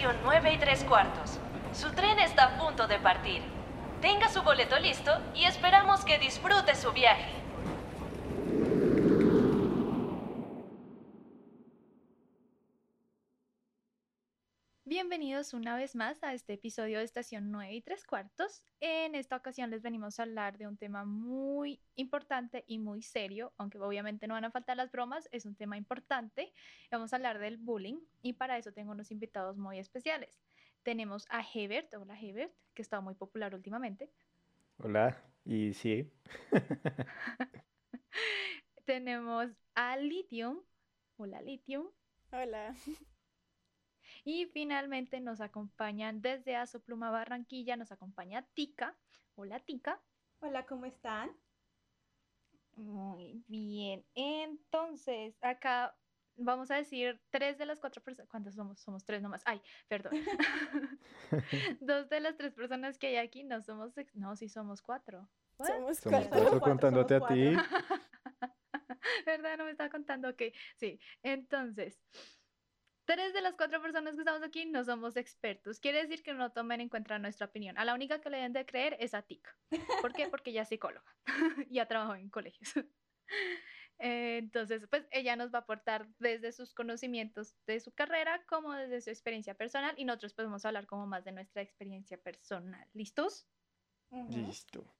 estación 9 y 3 cuartos. Su tren está a punto de partir. Tenga su boleto listo y esperamos que disfrute su viaje. Bienvenidos una vez más a este episodio de Estación 9 y 3 cuartos. En esta ocasión les venimos a hablar de un tema muy importante y muy serio, aunque obviamente no van a faltar las bromas, es un tema importante. Vamos a hablar del bullying y para eso tengo unos invitados muy especiales. Tenemos a Hebert, hola Hebert, que está muy popular últimamente. Hola, y sí. Tenemos a Lithium, hola Lithium. Hola. Y finalmente nos acompañan desde Azopluma Barranquilla, nos acompaña Tika. Hola Tika. Hola, ¿cómo están? Muy bien. Entonces, acá vamos a decir tres de las cuatro personas. ¿Cuántos somos? Somos tres nomás. Ay, perdón. Dos de las tres personas que hay aquí no somos. No, sí somos cuatro. Somos, Somos cuatro. cuatro contándote a ti. ¿Verdad? No me estaba contando. Ok, sí. Entonces, tres de las cuatro personas que estamos aquí no somos expertos. Quiere decir que no tomen en cuenta nuestra opinión. A la única que le deben de creer es a Tika. ¿Por qué? Porque ella es psicóloga y ha trabajado en colegios. Eh, Entonces, pues ella nos va a aportar desde sus conocimientos de su carrera como desde su experiencia personal y nosotros podemos hablar como más de nuestra experiencia personal. ¿Listos? Ujú. Listo.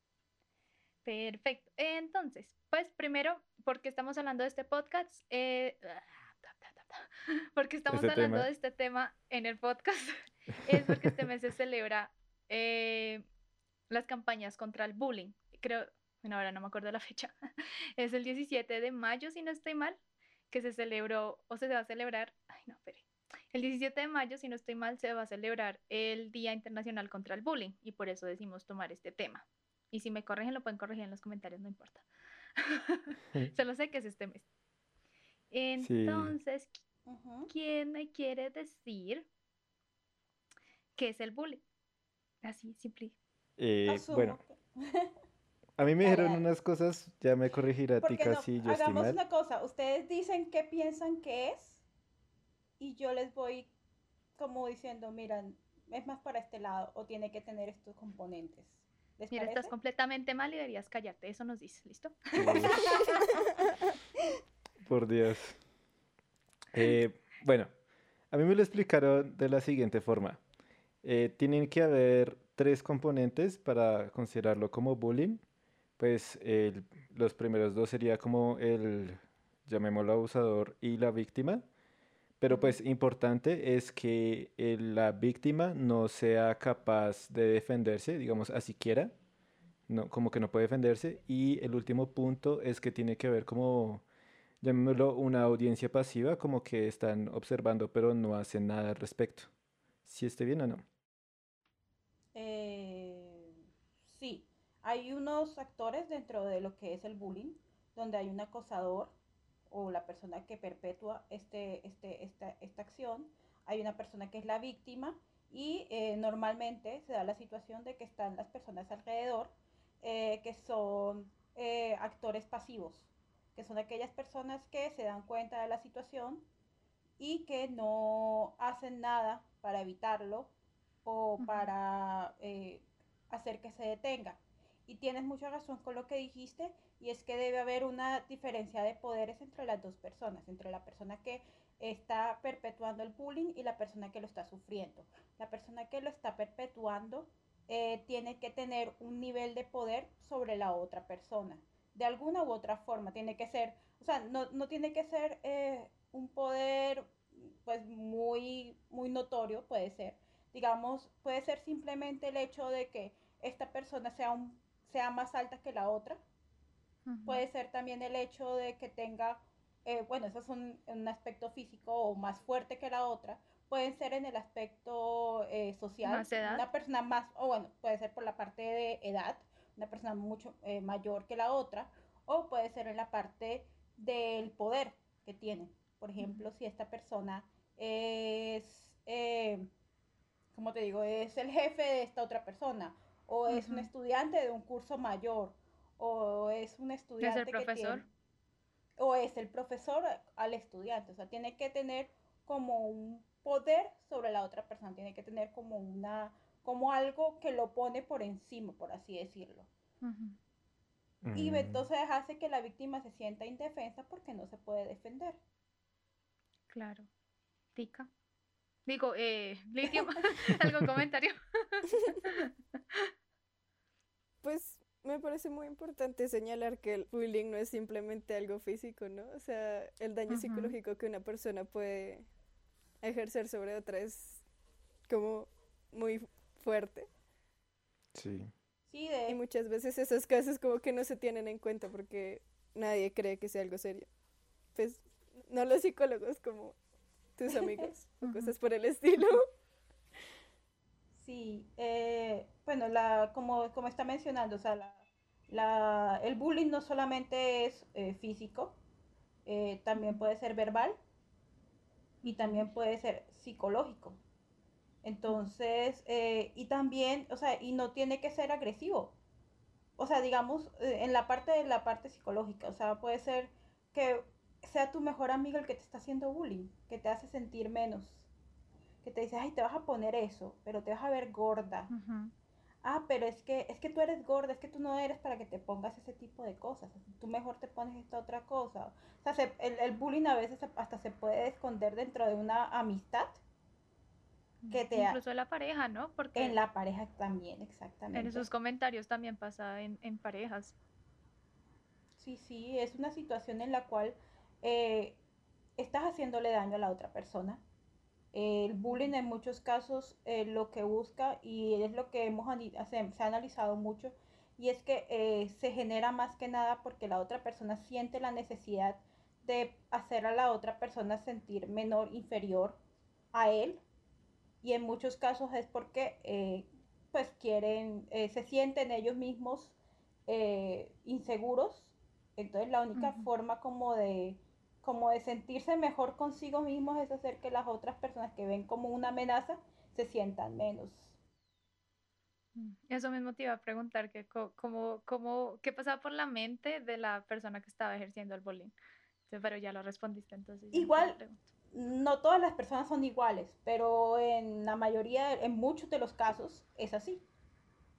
Perfecto. Entonces, pues primero, porque estamos hablando de este podcast, eh, porque estamos Este hablando tema. de este tema en el podcast, es porque este mes se celebra eh, las campañas contra el bullying. Creo, bueno, ahora no me acuerdo la fecha. Es el 17 de mayo, si no estoy mal, que se celebró o se va a celebrar. Ay, no, espere. El 17 de mayo, si no estoy mal, se va a celebrar el Día Internacional contra el Bullying y por eso decimos tomar este tema. Y si me corrigen, lo pueden corregir en los comentarios, no importa. Solo sé que es este mes. Entonces, ¿quién me quiere decir qué es el bullying? Así, simple. Eh, bueno, a mí me dijeron unas cosas, ya me corregirá Porque Tika no, si yo estoy hagamos una cosa, ustedes dicen qué piensan que es y yo les voy como diciendo, miran, es más para este lado o tiene que tener estos componentes. ¿Les Mira, estás completamente mal y deberías callarte. Eso nos dice, ¿listo? Por Dios. Eh, bueno, a mí me lo explicaron de la siguiente forma. Eh, tienen que haber tres componentes para considerarlo como bullying. Pues el- los primeros dos sería como el, llamémoslo abusador y la víctima. Pero pues importante es que la víctima no sea capaz de defenderse, digamos, así quiera, no, como que no puede defenderse. Y el último punto es que tiene que haber como, llamémoslo, una audiencia pasiva, como que están observando pero no hacen nada al respecto. ¿Si esté bien o no? Eh, sí, hay unos actores dentro de lo que es el bullying, donde hay un acosador o la persona que perpetúa este, este, esta, esta acción, hay una persona que es la víctima y eh, normalmente se da la situación de que están las personas alrededor eh, que son eh, actores pasivos, que son aquellas personas que se dan cuenta de la situación y que no hacen nada para evitarlo o para eh, hacer que se detenga. Y tienes mucha razón con lo que dijiste, y es que debe haber una diferencia de poderes entre las dos personas, entre la persona que está perpetuando el bullying y la persona que lo está sufriendo. La persona que lo está perpetuando eh, tiene que tener un nivel de poder sobre la otra persona. De alguna u otra forma, tiene que ser, o sea, no, no tiene que ser eh, un poder pues muy, muy notorio, puede ser. Digamos, puede ser simplemente el hecho de que esta persona sea, un, sea más alta que la otra. Puede ser también el hecho de que tenga, eh, bueno, eso es un, un aspecto físico o más fuerte que la otra. Pueden ser en el aspecto eh, social. Una persona más, o bueno, puede ser por la parte de edad, una persona mucho eh, mayor que la otra. O puede ser en la parte del poder que tienen. Por ejemplo, si esta persona es, eh, como te digo, es el jefe de esta otra persona, o es un estudiante de un curso mayor, o es un estudiante que profesor? tiene- o es el profesor al estudiante, o sea, tiene que tener como un poder sobre la otra persona, tiene que tener como una, como algo que lo pone por encima, por así decirlo. Y Mm, entonces hace que la víctima se sienta indefensa porque no se puede defender. Claro. Tica. Digo, eh, Litio, ¿algún comentario? Pues me parece muy importante señalar que el bullying no es simplemente algo físico, ¿no? O sea, el daño psicológico que una persona puede ejercer sobre otra es como muy fuerte. Sí. Sí, Y muchas veces esos casos como que no se tienen en cuenta porque nadie cree que sea algo serio. Pues no los psicólogos como tus amigos o cosas por el estilo. sí, eh, bueno, la, como, como está mencionando, o sea, la, la- el bullying no solamente es eh, físico, eh, también puede ser verbal y también puede ser psicológico. Entonces, eh, y también, o sea, y no tiene que ser agresivo. O sea, digamos, eh, en la parte de la parte psicológica, o sea, puede ser que sea tu mejor amigo el que te está haciendo bullying, que te hace sentir menos, que te dice, ay, te vas a poner eso, pero te vas a ver gorda. Ah, pero es que, es que tú eres gorda, es que tú no eres para que te pongas ese tipo de cosas. Tú mejor te pones esta otra cosa. O sea, se- el, el bullying a veces hasta se puede esconder dentro de una amistad que te ha- Incluso la pareja, ¿no? Porque en la pareja también, en exactamente. esos comentarios también pasa en, en parejas. Sí, sí, es una situación en la cual eh, estás haciéndole daño a la otra persona. El bullying en muchos casos eh, lo que busca, y es lo que hemos se, se ha analizado mucho, y es que eh, se genera más que nada porque la otra persona siente la necesidad de hacer a la otra persona sentir menor, inferior a él, y en muchos casos es porque eh, pues quieren, eh, se sienten ellos mismos eh, inseguros entonces la única Ujú. forma como de, como de sentirse mejor consigo mismos es hacer que las otras personas que ven como una amenaza se sientan menos. Eso mismo te iba a preguntar, que cómo, cómo, qué pasaba por la mente de la persona que estaba ejerciendo el bullying. Pero ya lo respondiste, entonces. Igual-. No todas las personas son iguales, pero en la mayoría, en muchos de los casos es así.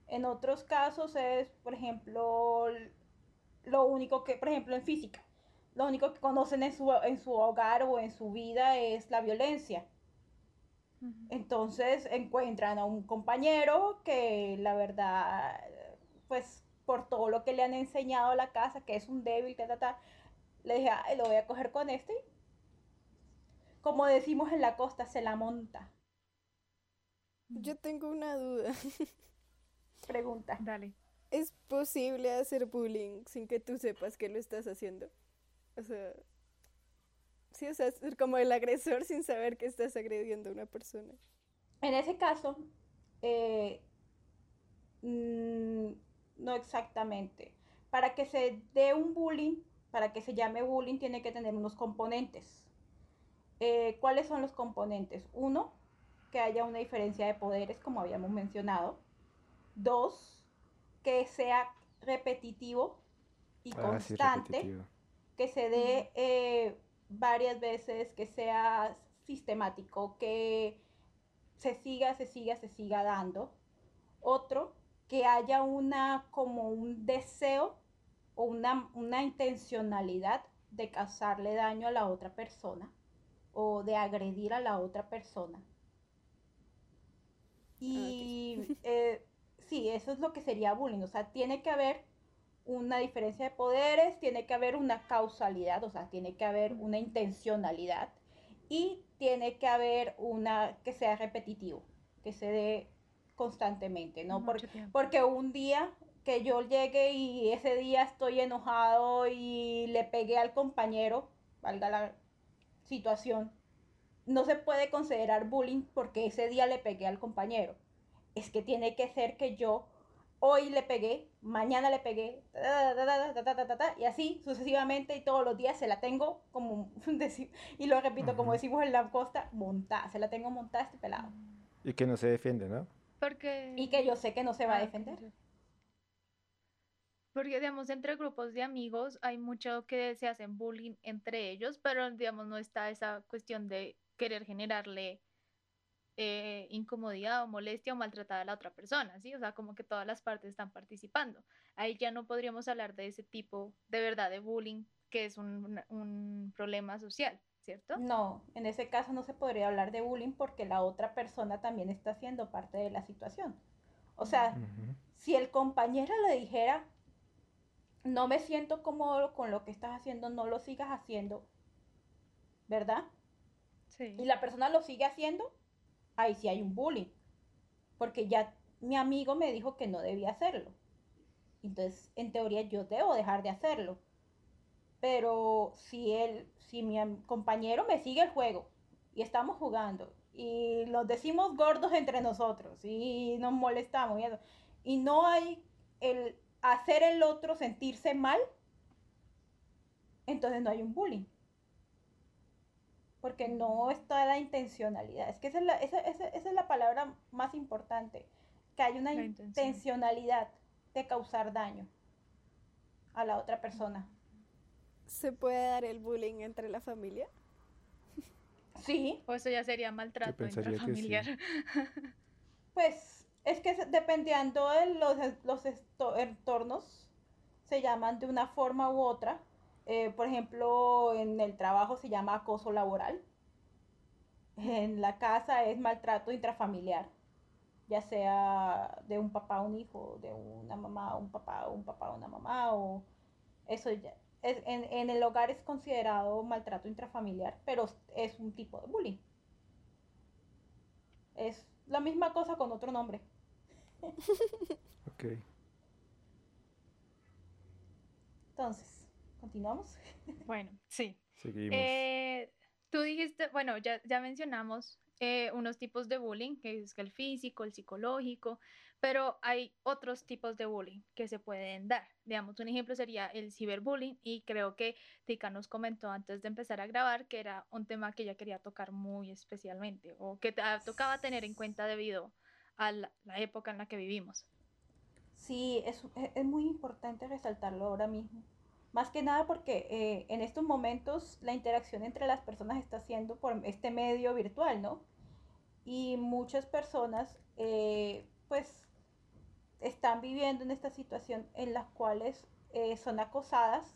En otros casos es, por ejemplo, lo único que, por ejemplo, en física, lo único que conocen en su, en su hogar o en su vida es la violencia. Entonces encuentran a un compañero que la verdad, pues por todo lo que le han enseñado a la casa, que es un débil, ta, ta, ta, le dije, lo voy a coger con este. Como decimos en la costa, se la monta. Yo tengo una duda. Pregunta. Dale. ¿Es posible hacer bullying sin que tú sepas que lo estás haciendo? O sea, sí, o sea, ser como el agresor sin saber que estás agrediendo a una persona. En ese caso, eh, mm, no exactamente. Para que se dé un bullying, para que se llame bullying, tiene que tener unos componentes. Eh, ¿Cuáles son los componentes? Uno, que haya una diferencia de poderes, como habíamos mencionado. Dos, que sea repetitivo y Ah, sí, constante repetitivo. que se dé eh, varias veces, que sea sistemático, que se siga, se siga, se siga dando. Otro, que haya una como un deseo o una, una intencionalidad de causarle daño a la otra persona o de agredir a la otra persona. Y eh, sí, eso es lo que sería bullying. O sea, tiene que haber una diferencia de poderes, tiene que haber una causalidad, o sea, tiene que haber una intencionalidad y tiene que haber una que sea repetitivo, que se dé constantemente, ¿no? Porque, porque un día que yo llegue y ese día estoy enojado y le pegué al compañero, valga la situación, no se puede considerar bullying porque ese día le pegué al compañero. Es que tiene que ser que yo hoy le pegué, mañana le pegué, y así sucesivamente y todos los días se la tengo como, y lo repito, como decimos en la costa, montada, se la tengo montada este pelado. Y que no se defiende, ¿no? Porque... Y que yo sé que no se va a defender. Porque, digamos, entre grupos de amigos hay mucho que se hacen bullying entre ellos, pero, digamos, no está esa cuestión de querer generarle eh, incomodidad o molestia o maltratada a la otra persona, ¿sí? O sea, como que todas las partes están participando. Ahí ya no podríamos hablar de ese tipo de verdad de bullying, que es un, un problema social, ¿cierto? No, en ese caso no se podría hablar de bullying porque la otra persona también está siendo parte de la situación. O sea, si el compañero le dijera, no me siento cómodo con lo que estás haciendo, no lo sigas haciendo, ¿verdad? Sí. Y la persona lo sigue haciendo, ahí sí hay un bullying. Porque ya mi amigo me dijo que no debía hacerlo. Entonces, en teoría, yo debo dejar de hacerlo. Pero si él, si mi compañero me sigue el juego y estamos jugando y nos decimos gordos entre nosotros y nos molestamos y, eso, y no hay el hacer el otro sentirse mal, entonces no hay un bullying. Porque no está la intencionalidad. Es que esa es la, esa, esa- esa es la palabra más importante. Que hay una intencionalidad de causar daño a la otra persona. ¿Se puede dar el bullying entre la familia? Sí, O eso ya sería maltrato que sí. intrafamiliar. pues es que dependiendo de los, los entornos, se llaman de una forma u otra. Eh, por ejemplo, en el trabajo se llama acoso laboral. En la casa es maltrato intrafamiliar, ya sea de un papá a un hijo, de una mamá a un papá, un papá a una mamá, o eso ya. es- en, en el hogar es considerado maltrato intrafamiliar, pero es un tipo de bullying. Es la misma cosa con otro nombre. Ok. Entonces, continuamos. Bueno, sí. Seguimos. Eh, tú dijiste, bueno, ya, ya mencionamos eh, unos tipos de bullying, que es el físico, el psicológico, pero hay otros tipos de bullying que se pueden dar. Digamos, un ejemplo sería el ciberbullying y creo que Tika nos comentó antes de empezar a grabar que era un tema que ella quería tocar muy especialmente o que te- ah, tocaba tener en cuenta debido a la, la época en la que vivimos. Sí, es, es- es muy importante resaltarlo ahora mismo. Más que nada porque eh, en estos momentos la interacción entre las personas está siendo por este medio virtual, ¿no? Y muchas personas, eh, pues, están viviendo en esta situación en las cuales eh, son acosadas.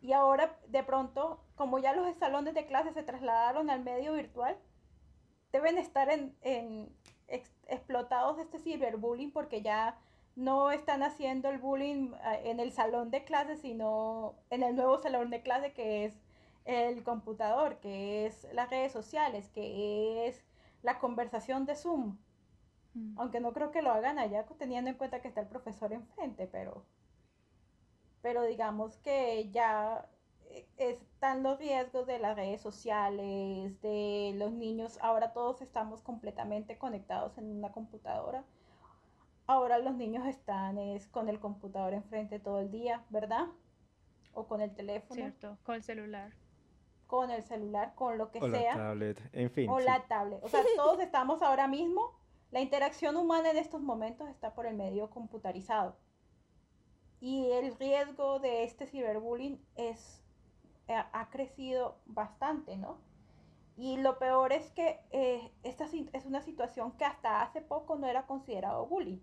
Y ahora, de pronto, como ya los salones de clase se trasladaron al medio virtual, deben estar en, en ex- explotados de este ciberbullying porque ya no están haciendo el bullying ah, en el salón de clase, sino en el nuevo salón de clase que es el computador, que es las redes sociales, que es la conversación de Zoom. Mm. Aunque no creo que lo hagan allá teniendo en cuenta que está el profesor enfrente, pero, pero digamos que ya eh, están los riesgos de las redes sociales, de los niños. Ahora todos estamos completamente conectados en una computadora. Ahora los niños están es, con el computador enfrente todo el día, ¿verdad? O con el teléfono, Cierto, con el celular. con el celular, con lo que o la sea. tablet. En fin. O sí. la tablet. O sea, todos estamos ahora mismo. La interacción humana en estos momentos está por el medio computarizado. Y el riesgo de este ciberbullying es, ha crecido bastante, ¿no? Y lo peor es que eh, esta es una situación que hasta hace poco no era considerado bullying.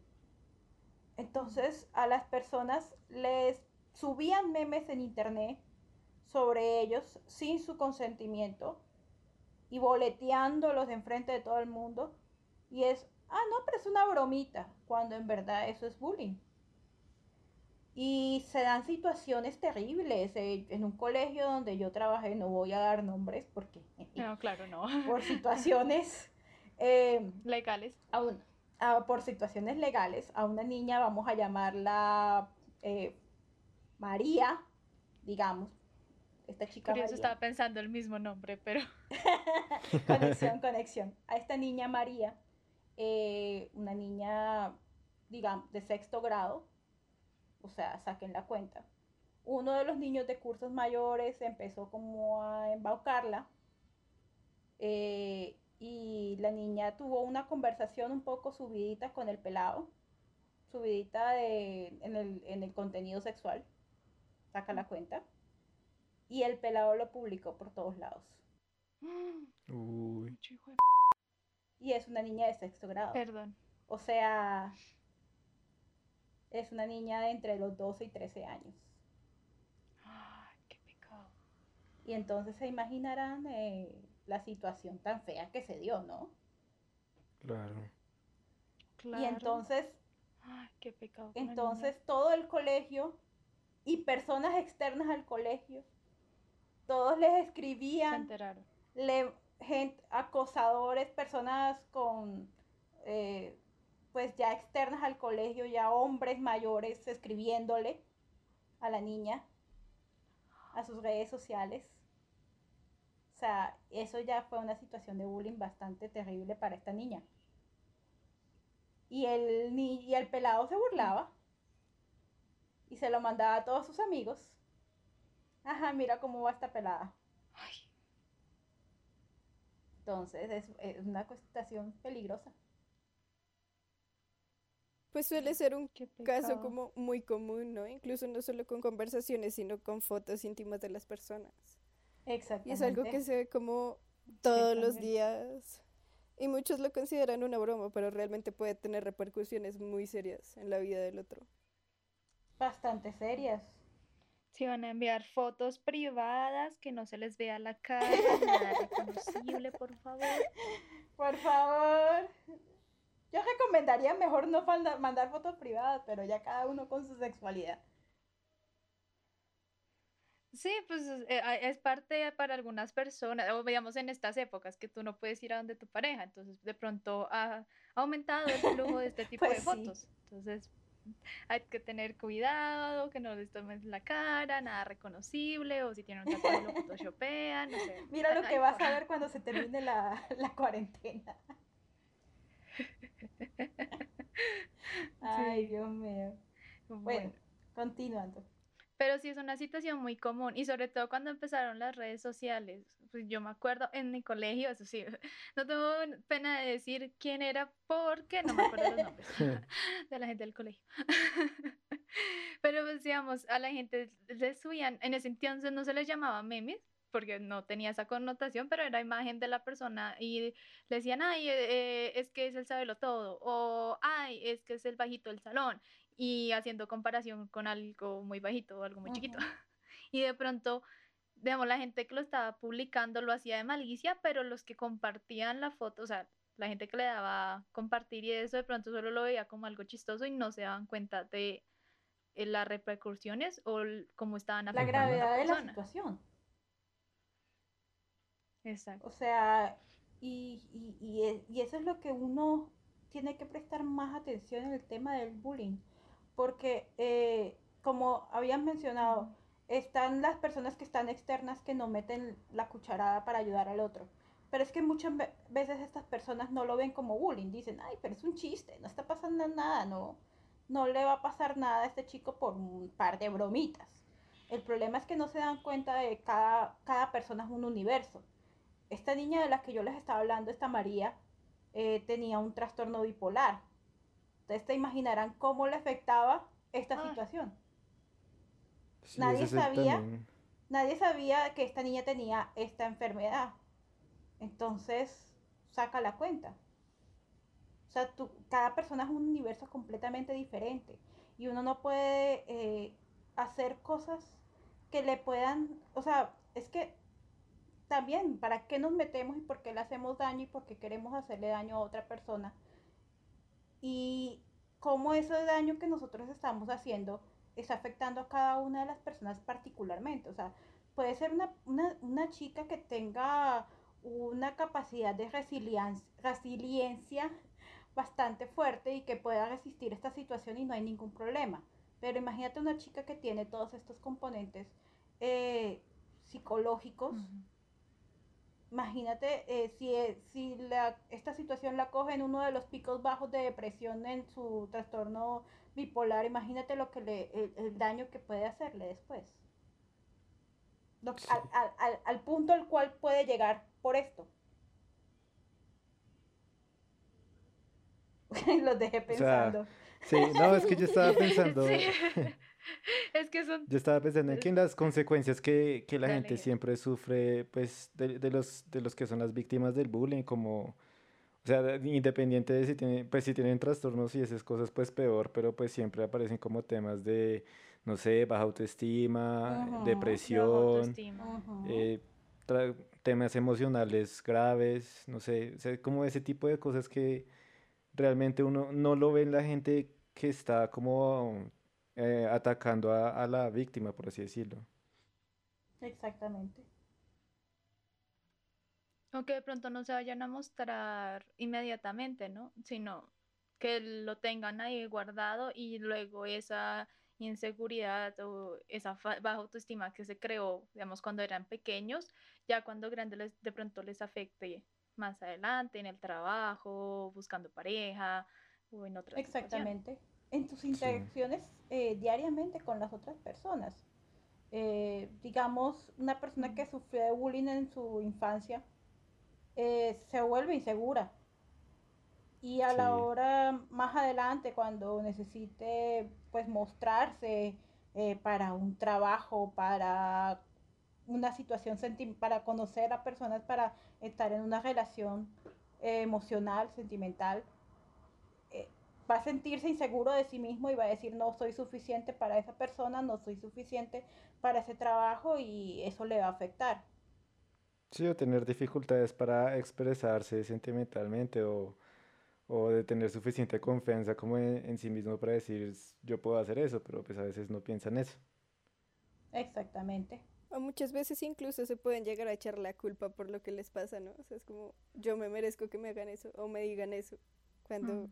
Entonces a las personas les subían memes en internet sobre ellos sin su consentimiento y boleteándolos enfrente de todo el mundo. Y es, ah, no, pero es una bromita, cuando en verdad eso es bullying. Y se dan situaciones terribles. eh, en un colegio donde yo trabajé, no voy a dar nombres porque No, claro, no. por situaciones, eh, Legales. a un- a- por situaciones legales, a una niña vamos a llamarla eh, María, digamos. Esta chica Curioso, María. estaba pensando el mismo nombre, pero conexión, conexión. A esta niña María, eh, una niña, digamos, de sexto grado, o sea, saquen la cuenta. Uno de los niños de cursos mayores empezó como a embaucarla eh, y la niña tuvo una conversación un poco subidita con el pelado, subidita de, en, el, en el contenido sexual, saca la cuenta, y el pelado lo publicó por todos lados. Uy. Y es una niña de sexto grado. Perdón. O sea, es una niña de entre los 12 y 13 años. Ay, qué pecado. Y entonces se imaginarán eh, la situación tan fea que se dio, ¿no? Claro. Y Claro. entonces, Ay, qué pecado. niña. entonces todo el colegio y personas externas al colegio, todos les se escribían enteraron. le, gente, acosadores, personas con, eh, pues ya externas al colegio, ya hombres mayores escribiéndole a la niña, a sus redes sociales. O sea, eso ya fue una situación de bullying bastante terrible para esta niña. Y el, ni y el pelado se burlaba y se lo mandaba a todos sus amigos. Ajá, mira cómo va esta pelada. Ay, Entonces es, es una situación peligrosa. Pues suele ser un caso como muy común, ¿no? Incluso no solo con conversaciones, sino con fotos íntimas de las personas. Y Exactamente. es algo que se ve como todos los días. Y muchos lo consideran una broma, pero realmente puede tener repercusiones muy serias en la vida del otro. bastante serias. Si van a enviar fotos privadas, que no se les vea la cara, nada reconocible, por favor. Por favor. Yo recomendaría mejor no mandar fotos privadas, pero ya cada uno con su sexualidad. Sí, pues eh, es parte para algunas personas, o veamos en estas épocas que tú no puedes ir a donde tu pareja, entonces de pronto ha aumentado el flujo de este tipo de Pues sí. fotos. Entonces hay que tener cuidado, que no les tomen la cara, nada reconocible, o si tienen un tatuaje lo photoshopean, no sé. Mira lo que vas a ver cuando se termine la, la cuarentena. Ay, Dios mío. Bueno, Bueno, continuando. Pero sí es una situación muy común y sobre todo cuando empezaron las redes sociales. Pues yo me acuerdo en mi colegio, eso sí, no tengo pena de decir quién era porque no me acuerdo los nombres de la gente del colegio. Pero pues digamos, a la gente le subían, en ese entonces no se les llamaba memes porque no tenía esa connotación, pero era imagen de la persona y le decían, ay, eh, eh, es que es el sabelo todo, o ay, es que es el bajito del salón, y haciendo comparación con algo muy bajito o algo muy chiquito. Ujú. Y de pronto, digamos, la gente que lo estaba publicando lo hacía de malicia, pero los que compartían la foto, o sea, la gente que le daba compartir y eso de pronto solo lo veía como algo chistoso y no se daban cuenta de eh, las repercusiones o cómo estaban La afectando a la gravedad de la situación. Exacto. O sea, y, y, y e- y eso es lo que uno tiene que prestar más atención en el tema del bullying. Porque, eh, como habían mencionado, están las personas que están externas que no meten la cucharada para ayudar al otro. Pero es que muchas ve- veces estas personas no lo ven como bullying. Dicen, ay, pero es un chiste, no está pasando nada, no, no le va a pasar nada a este chico por un par de bromitas. El problema es que no se dan cuenta de cada, cada persona es un universo. Esta niña de la que yo les estaba hablando, esta María, eh, tenía un trastorno bipolar. Entonces te imaginarán cómo le afectaba esta Ah. situación. Sí, Nadie sabía. también- Nadie sabía que esta niña tenía esta enfermedad. Entonces, saca la cuenta. O sea, tú, cada persona es un universo completamente diferente. Y uno no puede eh, hacer cosas que le puedan... O sea, es que también, ¿para qué nos metemos y por qué le hacemos daño y por qué queremos hacerle daño a otra persona? Y cómo ese daño que nosotros estamos haciendo está afectando a cada una de las personas particularmente. O sea, puede ser una, una, una chica que tenga una capacidad de resiliencia, resiliencia bastante fuerte y que pueda resistir esta situación y no hay ningún problema. Pero imagínate una chica que tiene todos estos componentes eh, psicológicos. Imagínate eh, si, eh, si la, esta situación la coge en uno de los picos bajos de depresión en su trastorno bipolar, imagínate lo que le, el, el daño que puede hacerle después. Lo- Sí. al, al- al- al punto al cual puede llegar por esto. Los dejé sea, pensando. Sí, no, es que yo estaba pensando, Sí. Es que son... yo estaba pensando en que en las consecuencias que, que la gente Dale. siempre sufre, pues, de, de los, de los que son las víctimas del bullying, como O sea, independiente de si tienen, pues si tienen trastornos y esas cosas, pues peor, pero pues siempre aparecen como temas de, no sé, baja autoestima, Ujú. Baja depresión, autoestima. Ujú. eh, tra- temas emocionales graves, no sé, o sea, como ese tipo de cosas que realmente uno no lo ve en la gente que está como eh, atacando a, a la víctima, por así decirlo. Exactamente. O que de pronto no se vayan a mostrar inmediatamente, ¿no? Sino que lo tengan ahí guardado y luego esa inseguridad o esa fa- baja autoestima que se creó, digamos, cuando eran pequeños, ya cuando grandes les, de pronto les afecte más adelante en el trabajo, buscando pareja o en otra situación. Exactamente. En tus interacciones eh, diariamente con las otras personas. Eh, digamos, una persona que sufrió de bullying en su infancia eh, se vuelve insegura. Y a la hora más adelante, cuando necesite pues mostrarse para un trabajo, para una situación para conocer a personas, para estar en una relación emocional, sentimental, va a sentirse inseguro de sí mismo y va a decir no soy suficiente para esa persona, no soy suficiente para ese trabajo y eso le va a afectar. Sí, o tener dificultades para expresarse sentimentalmente o, o de tener suficiente confianza como en, en sí mismo para decir "S- yo puedo hacer eso, pero pues a veces no piensan eso. Exactamente. O muchas veces incluso se pueden llegar a echar la culpa por lo que les pasa, ¿no? O sea, es como, yo me merezco que me hagan eso o me digan eso, cuando Mm.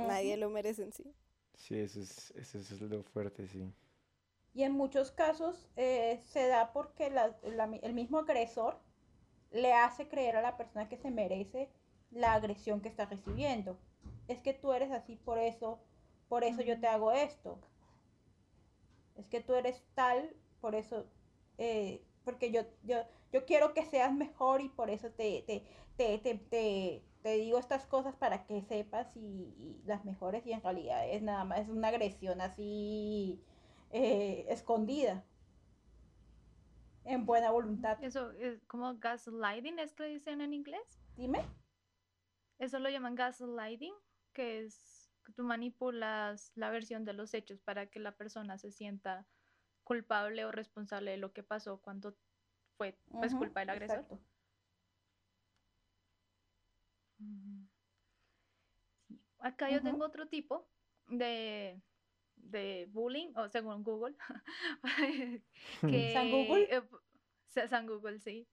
Nadie lo merece en sí. Sí, eso es, eso es lo fuerte, sí. Y en muchos casos eh, se da porque la- la el mismo agresor le hace creer a la persona que se merece la agresión que está recibiendo. Es que tú eres así por eso, por eso yo te hago esto. Es que tú eres tal, por eso, eh, porque yo, yo, yo quiero que seas mejor y por eso te, te, te, te, te- digo estas cosas para que sepas y, y las mejores y en realidad es nada más, es una agresión así eh, escondida, en buena voluntad. Eso es como gaslighting, ¿es que dicen en inglés? Dime. Eso lo llaman gaslighting, que es que tú manipulas la versión de los hechos para que la persona se sienta culpable o responsable de lo que pasó cuando fue pues culpa del agresor. exacto. Sí. Acá yo tengo otro tipo de, de bullying, o según Google, que, ¿San Google? eh, San Google, sí,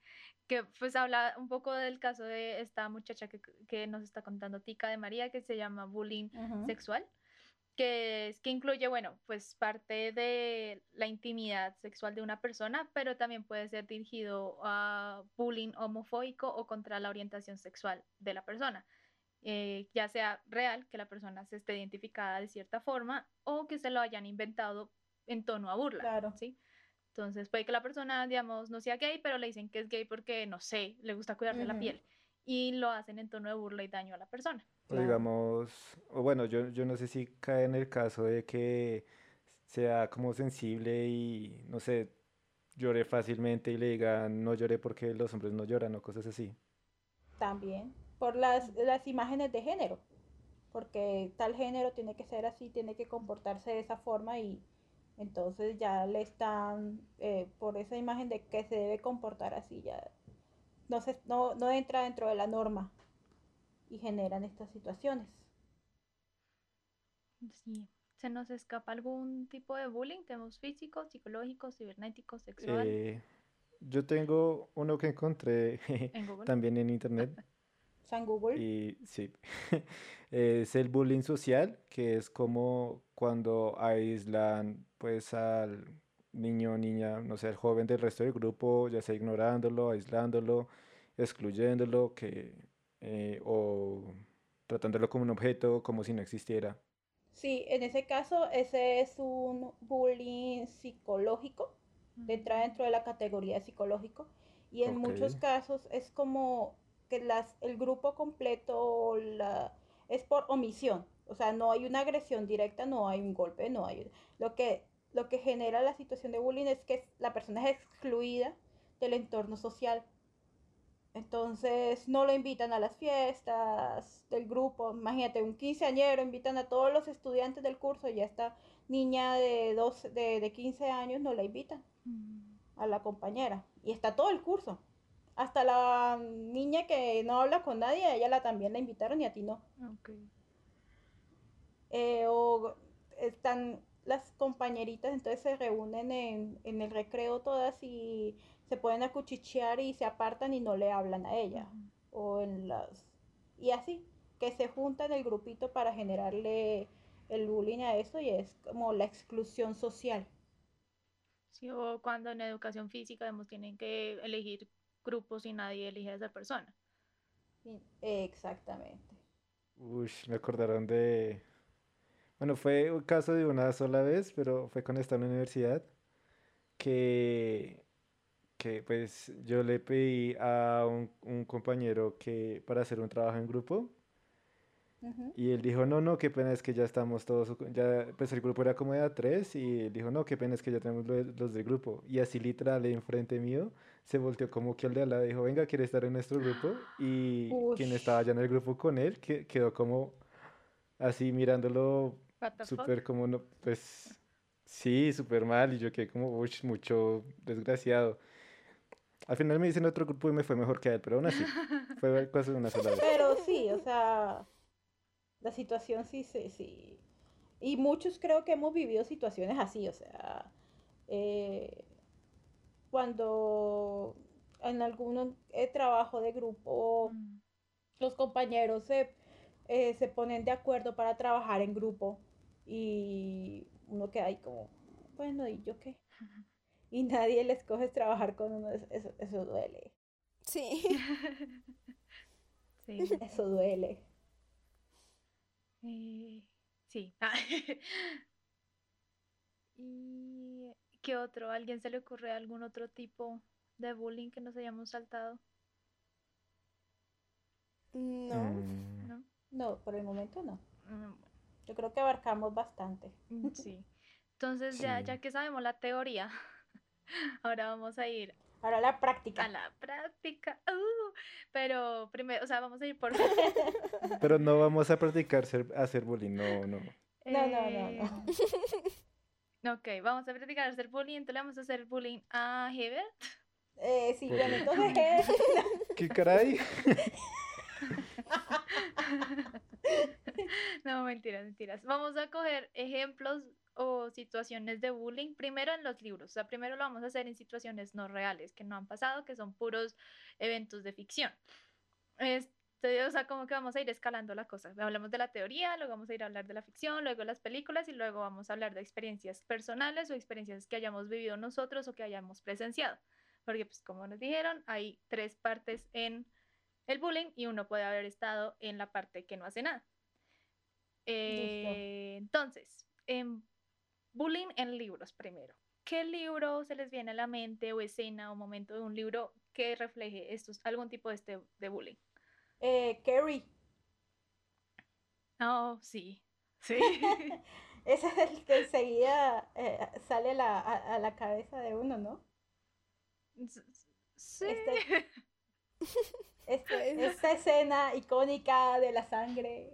que pues habla un poco del caso de esta muchacha que, que nos está contando Tica de María, que se llama bullying sexual, que, es, que incluye, bueno, pues parte de la intimidad sexual de una persona, pero también puede ser dirigido a bullying homofóbico o contra la orientación sexual de la persona. eh, ya sea real, que la persona se esté identificada de cierta forma, o que se lo hayan inventado en tono a burla, Claro. ¿sí? Entonces puede que la persona, digamos, no sea gay, pero le dicen que es gay porque, no sé, le gusta cuidarse la Ujú. piel. Y lo hacen en tono de burla y daño a la persona. O digamos, o bueno, yo, yo no sé si cae en el caso de que sea como sensible y, no sé, llore fácilmente y le digan no llore porque los hombres no lloran o cosas así. También por las, las imágenes de género, porque tal género tiene que ser así, tiene que comportarse de esa forma y entonces ya le están, eh, por esa imagen de que se debe comportar así, ya no, se, no, no entra dentro de la norma y generan estas situaciones. Sí. ¿Se nos escapa algún tipo de bullying? Tenemos físico, psicológico, cibernético, sexual Eh, yo tengo uno que encontré en también en internet San Google. y sí, es el bullying social, que es como cuando aíslan pues al niño o niña, no sé, al joven del resto del grupo, ya sea ignorándolo, aislándolo, excluyéndolo, que, eh, o tratándolo como un objeto, como si no existiera. Sí, en ese caso, ese es un bullying psicológico, entra dentro de la categoría psicológico, y en muchos Ok. casos es como que las, el grupo completo la, es por omisión, o sea, no hay una agresión directa, no hay un golpe, no hay... Lo que, lo que genera la situación de bullying es que la persona es excluida del entorno social. Entonces no lo invitan a las fiestas del grupo. Imagínate, un quinceañero invitan a todos los estudiantes del curso y a esta niña de, 12, de, de 15 años no la invitan Mm, a la compañera. Y está todo el curso. Hasta la niña que no habla con nadie, a ella la también la invitaron y a ti no. Eh, o están las compañeritas, entonces se reúnen en, en el recreo todas y se pueden acuchichear y se apartan y no le hablan a ella. O en las... Y así, que se juntan el grupito para generarle el bullying a eso y es como la exclusión social. Sí, o cuando en educación física, digamos, tienen que elegir grupos y nadie elige a esa persona. Exactamente. Uy, me acordaron de... Bueno, fue un caso de una sola vez, pero fue cuando estaba en la universidad, que, que pues yo le pedí a un, un compañero que para hacer un trabajo en grupo y él dijo, no, no, qué pena es que ya estamos todos, ya, pues el grupo era como de a tres y él dijo, no, qué pena es que ya tenemos lo- los del grupo. Y así literal, enfrente mío, se volteó como que el de al lado dijo, venga, ¿quiere estar en nuestro grupo? Y quien Ush. estaba allá en el grupo con él que, quedó como así mirándolo súper como, no, pues sí, súper mal y yo quedé como, uy, mucho desgraciado. Al final me dicen otro grupo y me fue mejor que a él, pero aún así, fue cosa de una sola vez. Pero sí, o sea, la situación sí, sí, sí. Y muchos creo que hemos vivido situaciones así, o sea, eh, cuando en algún eh, trabajo de grupo Mm, los compañeros se, eh, se ponen de acuerdo para trabajar en grupo y uno queda ahí como, bueno, ¿y yo qué? Y nadie les coge trabajar con uno, eso, eso, duele, Sí. Sí. eso duele. Eh, sí. ¿Y qué otro? ¿A alguien se le ocurre algún otro tipo de bullying que nos hayamos saltado? No. Mm, ¿No? No, por el momento no. Mm, Yo creo que abarcamos bastante. mm, Sí. Entonces ya, ya que sabemos la teoría, ahora vamos a ir Ahora la práctica. a la práctica. ¡Uh! pero primero, o sea, vamos a ir por... Pero no vamos a practicar ser- hacer bullying, no, no. No, no, no, no. Eh, ok, vamos a practicar hacer bullying. Entonces le vamos a hacer bullying a Hebert. Eh, sí, ¿Por entonces ¿Qué caray? No, mentiras, mentiras. Vamos a coger ejemplos o situaciones de bullying primero en los libros. O sea, primero lo vamos a hacer en situaciones no reales, que no han pasado, que son puros eventos de ficción. Este, o sea, como que vamos a ir escalando la cosa. Hablamos de la teoría, luego vamos a ir a hablar de la ficción, luego las películas y luego vamos a hablar de experiencias personales o experiencias que hayamos vivido nosotros o que hayamos presenciado. Porque, pues, como nos dijeron, hay tres partes en el bullying y uno puede haber estado en la parte que no hace nada. Eh, entonces, en bullying en libros primero. ¿Qué libro se les viene a la mente o escena o momento de un libro que refleje estos, algún tipo de, este, de bullying? eh, Carrie. Oh, sí. Sí. Ese es el que enseguida eh, sale la- a, a la cabeza de uno, ¿no? Sí. Este- Este- Pues. esta escena icónica de la sangre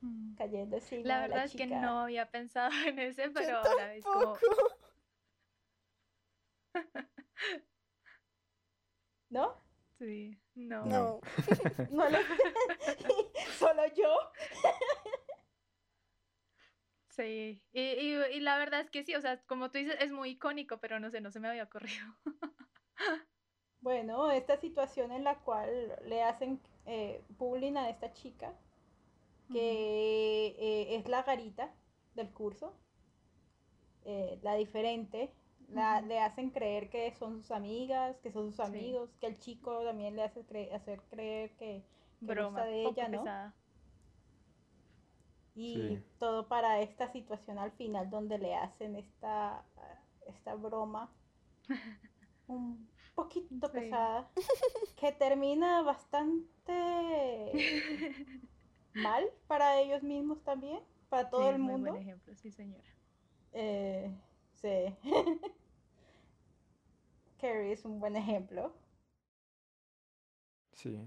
Mm. cayendo encima La de verdad la es que no había pensado en ese, pero Yo ahora es como... ¿No? Sí, no. No. No lo- Solo yo. Sí, y, y, y la verdad es que sí, o sea, como tú dices, es muy icónico, pero no sé, no se me había ocurrido. Bueno, esta situación en la cual le hacen eh, bullying a esta chica, que eh, es la garita del curso, eh, la diferente, la, le hacen creer que son sus amigas, que son sus Sí. amigos, que el chico también le hace cre- hacer creer que, que Broma, gusta de ella, ¿no? pesada. Y Sí. todo para esta situación al final donde le hacen esta, esta broma un poquito Sí. pesada que termina bastante mal para ellos mismos también, para todo Sí, el muy mundo. buen ejemplo, sí, señora. Eh, sí. Carrie es un buen ejemplo. Sí.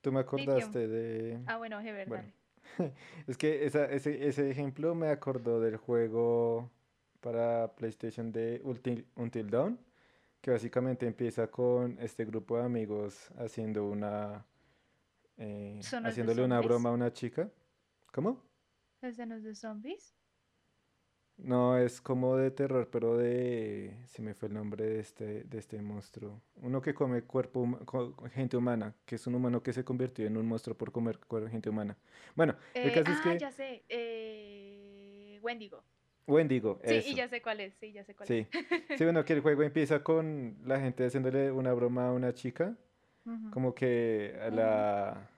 Tú me acordaste de... Ah, bueno, Heber, Bueno, dale. es que esa- ese, ese ejemplo me acordó del juego para PlayStation de Until, Until Dawn, que básicamente empieza con este grupo de amigos haciendo una... eh, ¿Eso no es haciéndole una broma a una chica. ¿Cómo? ¿Ese no es de zombies? No, es como de terror, pero de... Se me fue el nombre de este, de este monstruo. Uno que come cuerpo, gente humana, que es un humano que se convirtió en un monstruo por comer gente humana. Bueno, el Eh, caso es ah, que... ya sé. Eh, Wendigo. Wendigo, Sí, eso. y ya sé cuál es. Sí, ya sé cuál Sí. es. Sí, bueno, que el juego empieza con la gente haciéndole una broma a una chica, Como que a la...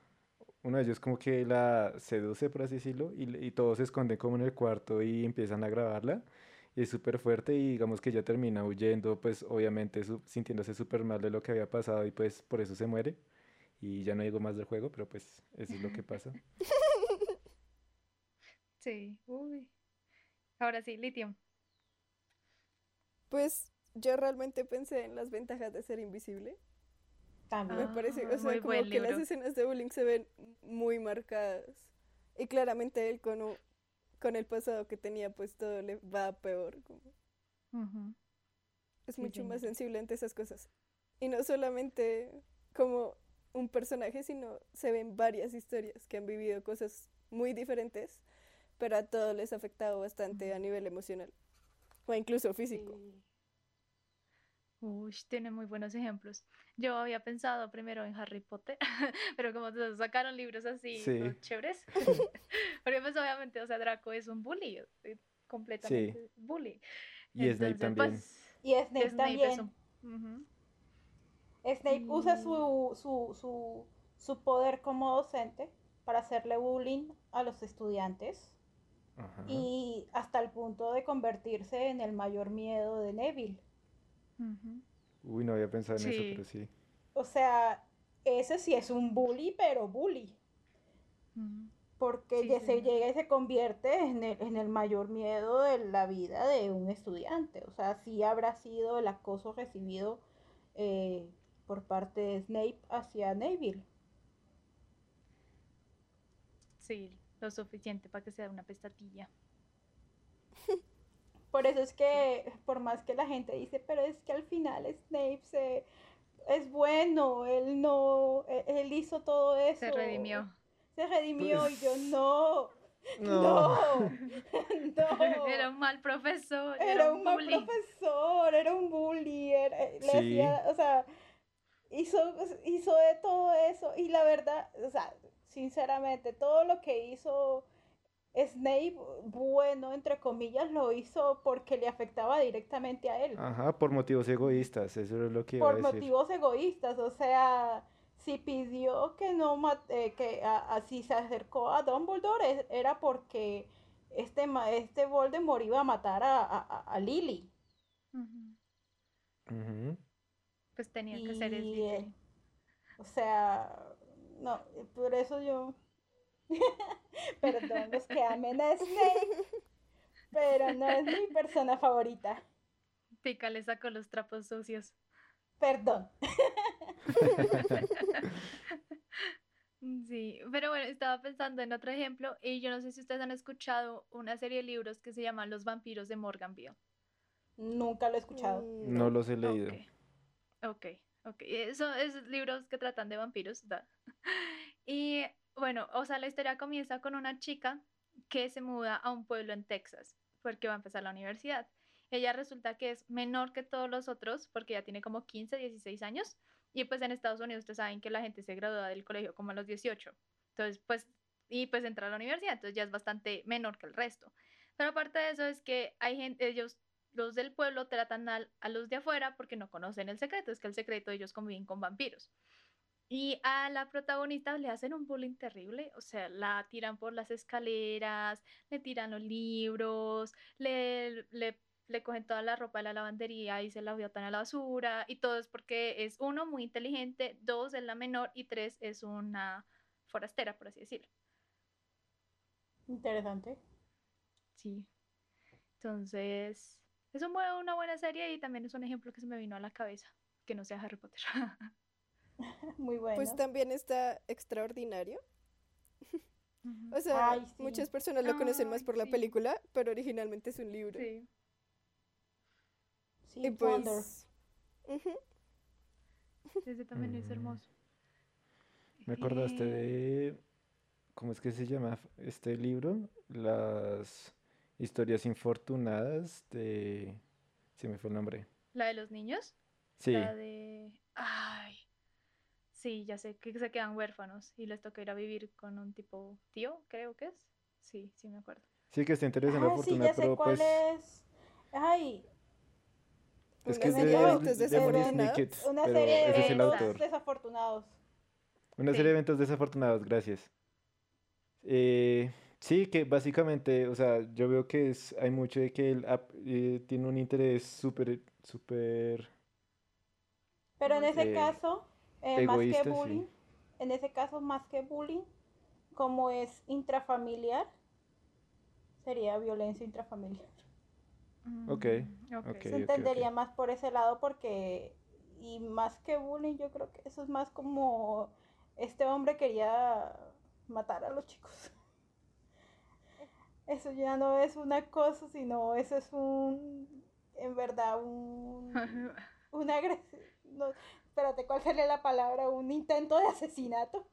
Uno de ellos como que la seduce, por así decirlo, y, y todos se esconden como en el cuarto y empiezan a grabarla. Y es súper fuerte y digamos que ella termina huyendo, pues obviamente su- sintiéndose súper mal de lo que había pasado y pues por eso se muere. Y ya no digo más del juego, pero pues eso es lo que pasa. Sí. Uy. Ahora sí, Lithium. Pues yo realmente pensé en las ventajas de ser invisible. También. Me parece, Ah, o sea, muy como que las escenas de bullying se ven muy marcadas. Y claramente él con, u- con el pasado que tenía, pues todo le va peor. como- es Sí, mucho más sensible ante esas cosas. Y no solamente como un personaje, sino se ven varias historias que han vivido cosas muy diferentes, pero a todos les ha afectado bastante a nivel emocional. O incluso físico. Uy, tiene muy buenos ejemplos. Yo había pensado primero en Harry Potter, pero como todos sacaron libros así, Sí. chéveres. Porque pues obviamente, o sea, Draco es un bully, eh, completamente bully. Y Snape Entonces, también. pues, Y Snape, Snape es también. un- ujú. Snape usa Y- su, su, su, su poder como docente para hacerle bullying a los estudiantes Ajá. y hasta el punto de convertirse en el mayor miedo de Neville. Uy, no había pensado en eso, pero sí. O sea, ese sí es un bully, pero bully. Porque Sí, ya se llega y se convierte en el, en el mayor miedo de la vida de un estudiante. O sea, sí habrá sido el acoso recibido eh, por parte de Snape hacia Neville. Sí, lo suficiente para que sea una pestatilla. Por eso es que, por más que la gente dice, pero es que al final Snape se, es bueno, él no, e- él hizo todo eso. Se redimió. Se redimió y yo Pues, no, No. no, no. Era un mal profesor, Era un mal bully. profesor, era un bully, era- le Sí. hacía, o sea, hizo, hizo de todo eso y la verdad, o sea, sinceramente, todo lo que hizo Snape, bueno, entre comillas, lo hizo porque le afectaba directamente a él, Ajá, por motivos egoístas, eso es lo que iba a por decir. motivos egoístas, o sea, si pidió que no, ma- eh, que a- así se acercó a Dumbledore, es- era porque este, ma- este Voldemort iba a matar a, a, a- Lily. Ujú. Ujú. Pues tenía que ser Slytherin. eh, O sea, no, por eso yo, perdón, los que amen a Snape, pero no es mi persona favorita. Pica le sacó los trapos sucios. Perdón. Sí, pero bueno, estaba pensando en otro ejemplo y yo no sé si ustedes han escuchado una serie de libros que se llama Los vampiros de Morganville. Nunca lo he escuchado. Mm, No los he leído. Ok, ok, ok. Eso es libros que tratan de vampiros, da. Y bueno, o sea, la historia comienza con una chica que se muda a un pueblo en Texas porque va a empezar la universidad. Ella resulta que es menor que todos los otros porque ya tiene como 15, 16 años. Y pues en Estados Unidos ustedes saben que la gente se gradúa del colegio como a los 18. Entonces, pues, y pues entra a la universidad, entonces ya es bastante menor que el resto. Pero aparte de eso es que hay gente, ellos, los del pueblo tratan al- a, los de afuera porque no conocen el secreto, es que el secreto ellos conviven con vampiros. Y a la protagonista le hacen un bullying terrible, o sea, la tiran por las escaleras, le tiran los libros, le, le, le cogen toda la ropa de la lavandería y se la botan a la basura, y todo es porque es uno, muy inteligente, dos, es la menor, y tres, es una forastera, por así decirlo. Interesante. Sí. Entonces, es una buena serie y también es un ejemplo que se me vino a la cabeza, que no sea Harry Potter. Muy bueno. Pues también está extraordinario. O sea, Ay, sí. muchas personas lo conocen más Ay, por la sí. película, pero originalmente es un libro. Sí. sí, Y pues... Ese también es Mm. hermoso. Me acordaste Eh, de, ¿cómo es que se llama este libro? Las historias infortunadas de... Se me fue el nombre. La de los niños. Sí, La de. Ay. Sí, ya sé que se quedan huérfanos y les toca ir a vivir con un tipo tío, creo que es. Sí, sí me acuerdo. sí que está interesante la Ah, sí, fortuna, ya sé pero cuál pues es. Ay, es Una que es serie de, de eventos de Lemony desafortunados. Snicket, una pero serie de es el eventos autor. desafortunados. Una Sí. serie de eventos desafortunados, gracias. Eh, sí, que básicamente, o sea, yo veo que es, hay mucho de que él eh, tiene un interés súper, súper... Pero en ese Eh, caso, eh, más que sí. bullying, en ese caso, más que bullying, como es intrafamiliar, sería violencia intrafamiliar. Ok, Mm, ok. ok. Se entendería más por ese lado porque, y más que bullying, yo creo que eso es más como este hombre quería matar a los chicos. Eso ya no es una cosa, sino eso es un, en verdad, un, una agresión. No, espérate, ¿cuál sería la palabra? Un intento de asesinato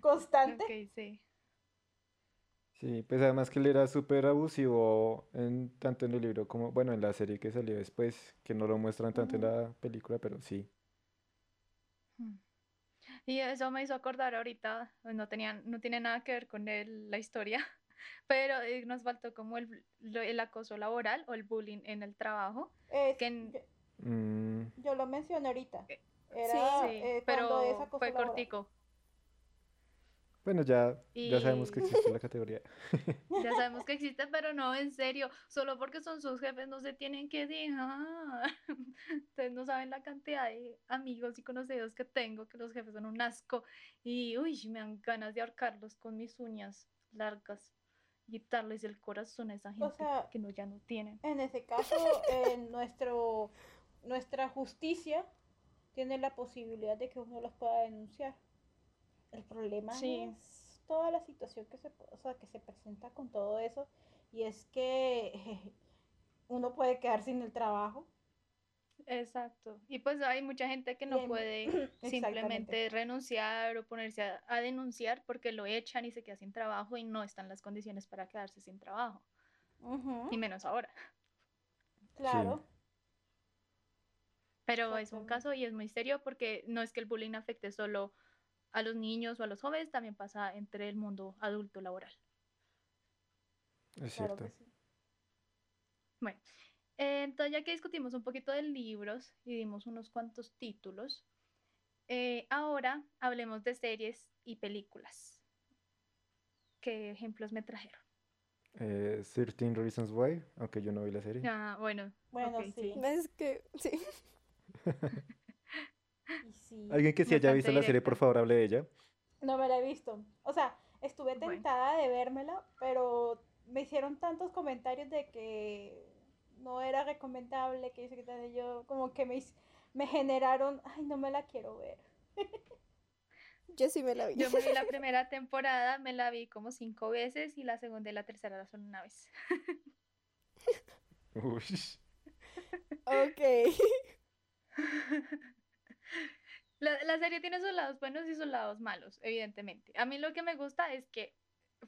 constante. Ok, sí. Sí, pues además que él era súper abusivo en, tanto en el libro como, bueno, en la serie que salió después, que no lo muestran tanto en Ujú. la película, pero sí. Mm. Y eso me hizo acordar ahorita, no tenían, no tiene nada que ver con el- la historia, pero eh, nos faltó como el, el acoso laboral o el bullying en el trabajo. Es- que en- Mm, yo lo mencioné ahorita. Eh, Era Sí, eh, pero acoso fue cortico. bueno, ya, ya sabemos que existe la categoría. Ya sabemos que existe, pero no, en serio, solo porque son sus jefes no se tienen que dejar. Ustedes no saben la cantidad de amigos y conocidos que tengo, que los jefes son un asco y, uy, me dan ganas de ahorcarlos con mis uñas largas y quitarles el corazón a esa gente sea, que no, ya no tienen. En ese caso, en nuestro, nuestra justicia tiene la posibilidad de que uno los pueda denunciar. El problema Sí. es toda la situación que se, o sea, que se presenta con todo eso y es que uno puede quedar sin el trabajo. Exacto. Y pues hay mucha gente que no Bien, puede simplemente renunciar o ponerse a, a denunciar porque lo echan y se queda sin trabajo y no están las condiciones para quedarse sin trabajo, y menos ahora. claro. Pero es un caso y es muy serio porque no es que el bullying afecte solo a los niños o a los jóvenes, también pasa entre el mundo adulto laboral. Es Claro cierto. que sí. Bueno, eh, entonces ya que discutimos un poquito de libros y dimos unos cuantos títulos, eh, ahora hablemos de series y películas. ¿Qué ejemplos me trajeron? Eh, 13 Reasons Why, aunque yo no vi la serie. Ah, bueno, Bueno, ok, sí. Es que, sí. Sí. Alguien que sí haya visto la serie, por favor, hable de ella. No me la he visto. O sea, estuve Bueno. tentada de vérmela, pero me hicieron tantos comentarios de que no era recomendable, que dice yo como que me, me generaron, ay, no me la quiero ver. Yo sí me la vi. yo me vi la primera temporada, me la vi como cinco veces y la segunda y la tercera solo una vez. Uy. Ok. La, la serie tiene sus lados buenos y sus lados malos, evidentemente. A mí lo que me gusta es que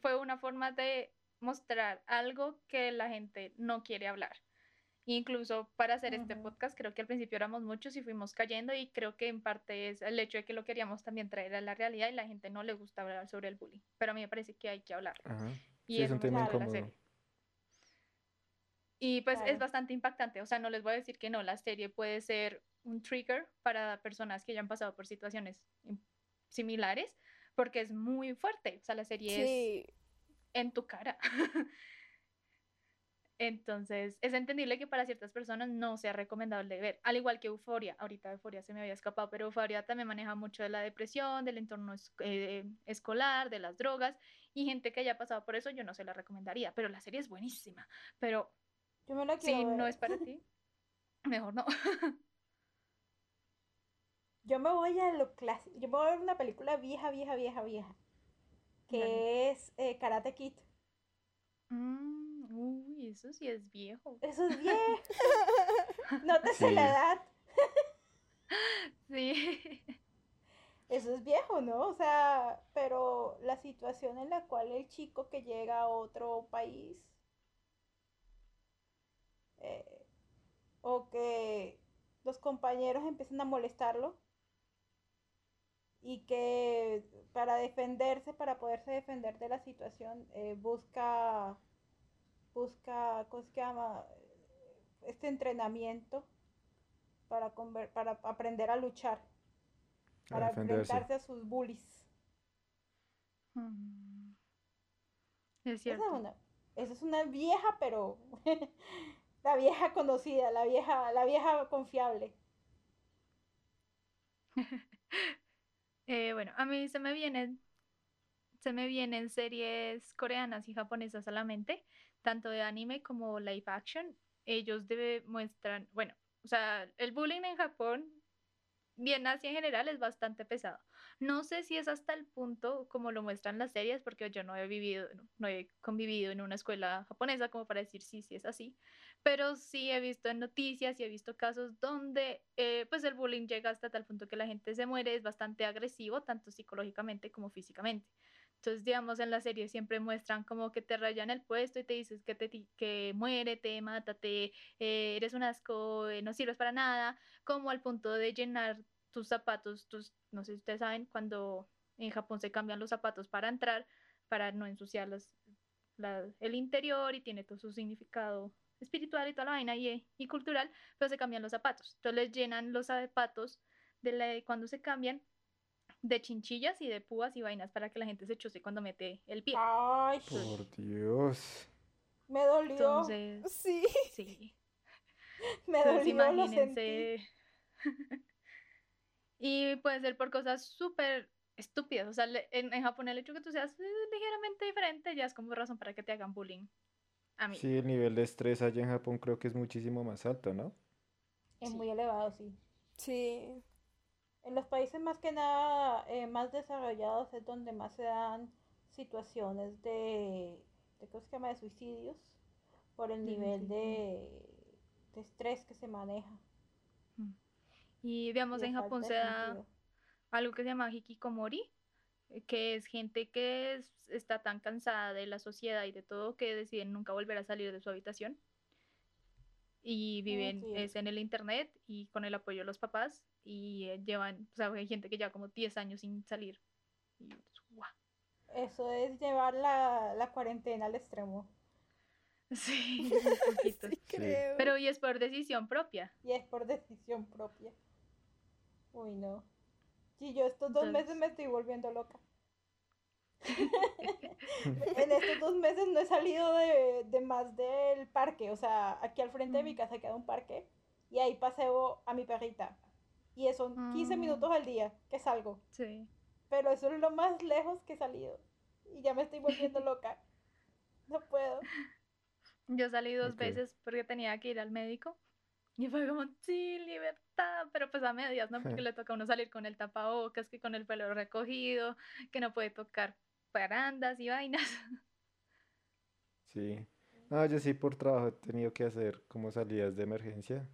fue una forma de mostrar algo que la gente no quiere hablar. Incluso para hacer este podcast, creo que al principio éramos muchos y fuimos cayendo y creo que en parte es el hecho de que lo queríamos también traer a la realidad y la gente no le gusta hablar sobre el bullying. Pero a mí me parece que hay que hablar. Ajá. Y Sí, es un tema la serie. Y pues es bastante impactante, o sea, no les voy a decir que no, la serie puede ser un trigger para personas que ya han pasado por situaciones im- similares, porque es muy fuerte, o sea, la serie es en tu cara. Entonces, es entendible que para ciertas personas no sea recomendable ver, al igual que Euforia. Ahorita Euforia se me había escapado, pero Euforia también maneja mucho de la depresión, del entorno es- eh, escolar, de las drogas, y gente que haya pasado por eso yo no se la recomendaría, pero la serie es buenísima. Pero Yo me la quiero si ver. no es para ti, mejor no. yo me voy a lo clásico. Yo me voy a ver una película vieja, vieja, vieja, vieja. Que Dale. es eh, Karate Kid. Mm, uy, eso sí es viejo. Eso es viejo. Nótese Sí. la edad. Sí. Eso es viejo, ¿no? O sea, pero la situación en la cual el chico que llega a otro país eh, o que los compañeros empiezan a molestarlo y que para defenderse, para poderse defender de la situación, eh, busca, busca, ¿cómo se llama? Este entrenamiento para, conver- para aprender a luchar para enfrentarse a sus bullies. Mm, Es Esa cierto. es una, esa es una vieja, pero la vieja conocida, la vieja, la vieja confiable. Eh, bueno, a mí se me vienen, se me vienen series coreanas y japonesas a la mente, tanto de anime como live action. Ellos debe, muestran, bueno, o sea, el bullying en Japón, bien así en general, es bastante pesado. No sé si es hasta el punto como lo muestran las series, porque yo no he vivido, no, no he convivido en una escuela japonesa como para decir sí, sí es así, pero sí he visto en noticias y he visto casos donde eh, pues el bullying llega hasta tal punto que la gente se muere, es bastante agresivo, tanto psicológicamente como físicamente. Entonces, digamos, en la serie siempre muestran como que te rayan el puesto y te dices que, te, que muérete, mátate, eh, eres un asco, eh, no sirves para nada, como al punto de llenar tus zapatos, tus, no sé si ustedes saben, cuando en Japón se cambian los zapatos para entrar, para no ensuciar las- la- el interior y tiene todo su significado espiritual y toda la vaina y, y cultural, pero se cambian los zapatos. Entonces les llenan los zapatos de la, cuando se cambian de chinchillas y de púas y vainas para que la gente se chuse cuando mete el pie. Ay, Por Dios. me dolió, Entonces, Sí. sí. me Entonces dolió, lo sentí. imagínense. y puede ser por cosas súper estúpidas. O sea, le- en, en Japón el hecho que tú seas eh, ligeramente diferente ya es como razón para que te hagan bullying. A mí. Sí, el nivel de estrés allá en Japón creo que es muchísimo más alto, ¿no? Es Sí. muy elevado, sí. Sí. En los países más que nada eh, más desarrollados es donde más se dan situaciones de, de ¿cómo se llama? de suicidios por el nivel de, de estrés que se maneja Mm. Y y digamos de en Japón se da sentido. algo que se llama hikikomori, que es gente que es- está tan cansada de la sociedad y de todo que deciden nunca volver a salir de su habitación y viven sí. es en el internet y con el apoyo de los papás y eh, llevan, o sea, hay gente que lleva como 10 años sin salir. Y, ¡guau! Eso es llevar la, la cuarentena al extremo. Sí, un poquito. Sí, creo. Pero y es por decisión propia. Y es por decisión propia. Uy, no. Y yo estos dos meses me estoy volviendo loca. En estos dos meses no he salido de, de más del parque. O sea, aquí al frente de mi Mm. casa queda un parque. Y ahí paseo a mi perrita. Y son 15 Mm. minutos al día que salgo. Sí. Pero eso es lo más lejos que he salido. Y ya me estoy volviendo loca. No puedo. Yo salí dos veces porque tenía que ir al médico. Y fue como, sí, libertad, pero pues a medias, ¿no? Porque le toca a uno salir con el tapabocas, que con el pelo recogido, que no puede tocar barandas y vainas. Sí. No, yo sí por trabajo he tenido que hacer como salidas de emergencia,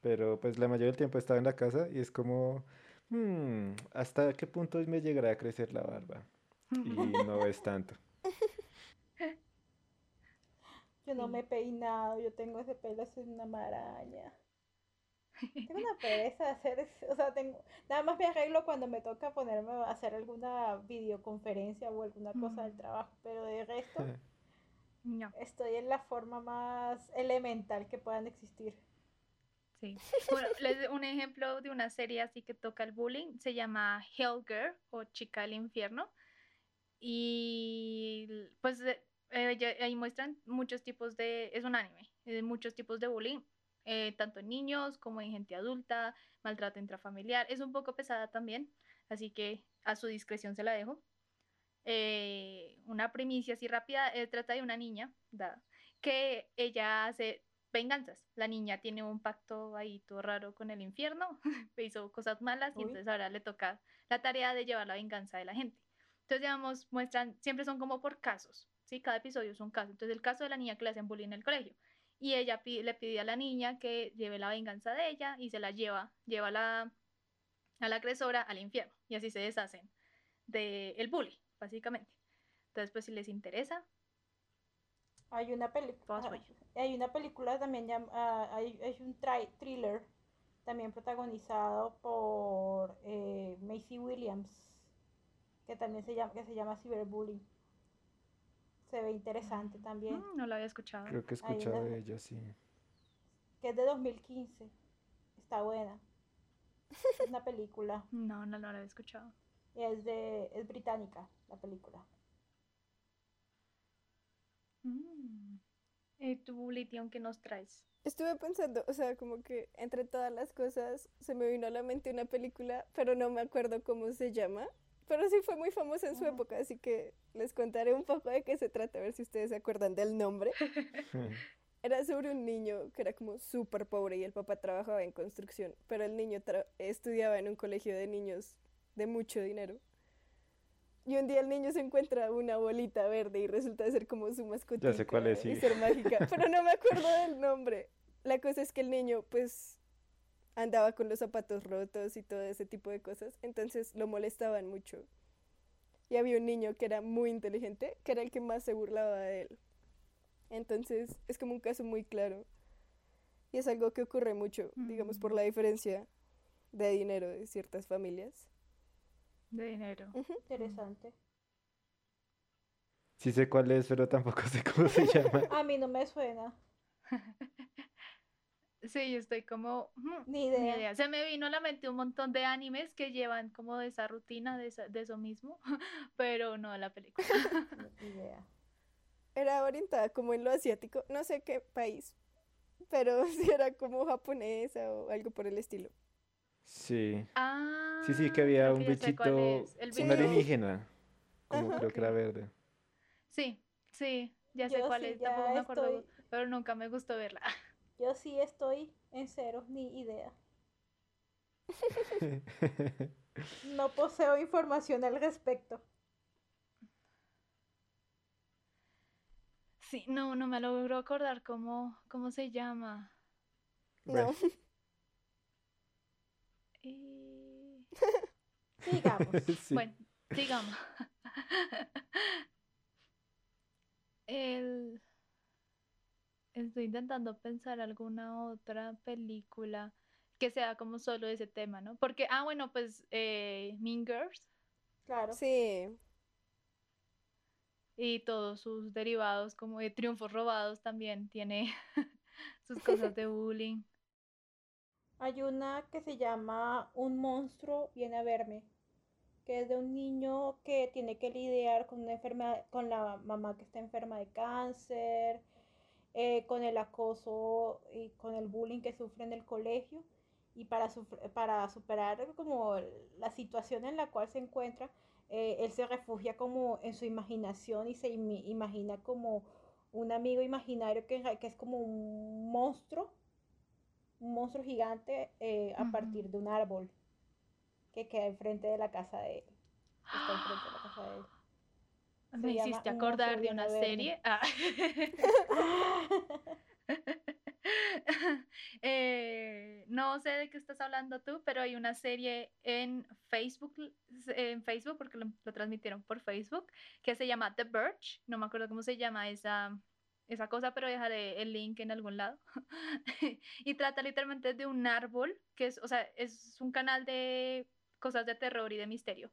pero pues la mayoría del tiempo estaba en la casa y es como, "Hmm, ¿hasta qué punto me llegará a crecer la barba? Y no es tanto. Yo no Sí. me he peinado. Yo tengo ese pelo, es una maraña. Tengo una pereza de hacer, o sea, tengo, nada más me arreglo cuando me toca ponerme a hacer alguna videoconferencia o alguna cosa del Mm. trabajo, pero de resto No, estoy en la forma más elemental que puedan existir. sí. Bueno, les un ejemplo de una serie así que toca el bullying. Se llama Hell Girl o Chica del Infierno. Y pues eh, ahí muestran muchos tipos de, es un anime, eh, muchos tipos de bullying, eh, tanto en niños como en gente adulta, maltrato intrafamiliar. Es un poco pesada también, así que a su discreción se la dejo. Eh, una primicia así rápida, eh, trata de una niña, da, que ella hace venganzas. La niña tiene un pacto ahí todo raro con el infierno, hizo cosas malas y Uy. entonces ahora le toca la tarea de llevar la venganza de la gente. Entonces, digamos, muestran, siempre son como por casos, ¿sí? Cada episodio es un caso. Entonces, el caso de la niña que le hacen bullying en el colegio. Y ella le pide a la niña que lleve la venganza de ella y se la lleva, lleva a la, a la agresora al infierno. Y así se deshacen del bully, básicamente. Entonces, pues si les interesa, Hay una película. joyas. Hay una película también ah, hay, hay un thriller también protagonizado por eh, Macy Williams que también se llama que se llama Cyberbullying. Se ve interesante también, mm, no la había escuchado. Creo que he escuchado de ella, sí. que es de 2015. Está buena. Es una película. No, no, no la había escuchado. y Es de es británica la película. Mm. ¿Y tú, Lithium, qué nos traes? Estuve pensando, o sea, como que entre todas las cosas se me vino a la mente una película, pero no me acuerdo cómo se llama. Pero sí fue muy famosa en su Ujú. época, así que les contaré un poco de qué se trata, a ver si ustedes se acuerdan del nombre. Era sobre un niño que era como súper pobre y el papá trabajaba en construcción, pero el niño estudiaba en un colegio de niños de mucho dinero. Y un día el niño se encuentra una bolita verde y resulta ser como su mascotita Ya sé cuál es, y sí. ser mágica, pero no me acuerdo del nombre. La cosa es que el niño pues andaba con los zapatos rotos y todo ese tipo de cosas, entonces lo molestaban mucho. Y había un niño que era muy inteligente, que era el que más se burlaba de él. Entonces es como un caso muy claro. Y es algo que ocurre mucho, digamos, por la diferencia de dinero de ciertas familias. De dinero. Ujú. Interesante. Sí sé cuál es, pero tampoco sé cómo se llama. A mí no me suena. Sí, yo estoy como... mm, Ni Ni idea. idea. Se me vino a la mente un montón de animes que llevan como de esa rutina, de, esa- de eso mismo, pero no la película. Ni idea. Era orientada como en lo asiático, no sé qué país, pero si era como japonesa o algo por el estilo. Sí. Ah, Sí, sí, que había creo un bichito, un alienígena, como Ajá. creo que era verde. Sí, sí, ya sé Yo cuál sí es, tampoco ya me acuerdo, estoy, pero nunca me gustó verla. Yo sí estoy en cero, ni idea. No poseo información al respecto. Sí, no, no me logro acordar cómo, cómo se llama. No, Eh, Sigamos. sí. Bueno, digamos. El... Estoy intentando pensar alguna otra película que sea como solo ese tema, ¿no? Porque, ah, bueno, pues eh, Mean Girls Claro. sí, y todos sus derivados como de triunfos robados también tiene sus cosas de bullying. Hay una que se llama Un monstruo viene a verme, que es de un niño que tiene que lidiar con una enfermedad, con la mamá que está enferma de cáncer, eh, con el acoso y con el bullying que sufre en el colegio. Y para, para superar como la situación en la cual se encuentra, eh, él se refugia como en su imaginación y se imi- imagina como un amigo imaginario que, que es como un monstruo un monstruo gigante eh, a partir de un árbol que queda enfrente de la casa de él. Está enfrente de la casa de él. Me Se hiciste acordar de una serie. Ah. Eh, no sé de qué estás hablando tú, pero hay una serie en Facebook, en Facebook, porque lo, lo transmitieron por Facebook, que se llama The Birch. No me acuerdo cómo se llama esa, esa cosa, pero dejaré el link en algún lado. y trata literalmente de un árbol, que es, o sea, es un canal de cosas de terror y de misterio.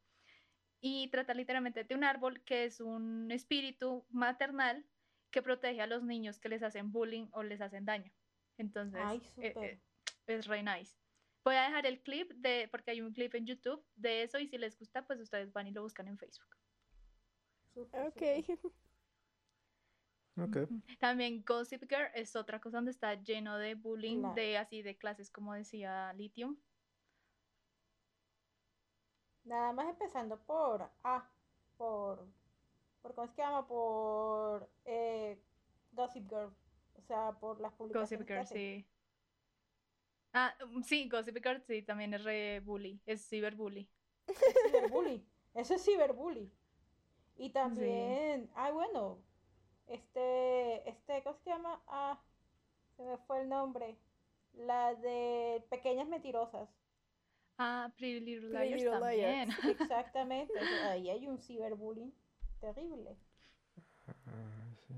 Y trata literalmente de un árbol que es un espíritu maternal que protege a los niños que les hacen bullying o les hacen daño. Entonces, Ay, eh, eh, es re nice. Voy a dejar el clip de, porque hay un clip en YouTube de eso y si les gusta, pues ustedes van y lo buscan en Facebook. Súper, ok. También Gossip Girl es otra cosa donde está lleno de bullying, Claro. de así de clases como decía Lithium. Nada más empezando por A, por, por ¿cómo es que llama? Por eh, Gossip Girl. O sea, por las Gossip publicaciones que Girl, sí. Ah, mm, sí, Gossip Girl, sí, también es re bully, es ciberbully. Es ciberbully. Eso es ciberbully. Y también, ah, bueno, este, este, ¿cómo se llama? Ah, se me fue el nombre. La de Pequeñas Mentirosas. Ah, Pretty Little Pretty Liars Little también. Liars. Exactamente. ahí hay un ciberbullying terrible. Ah, sí.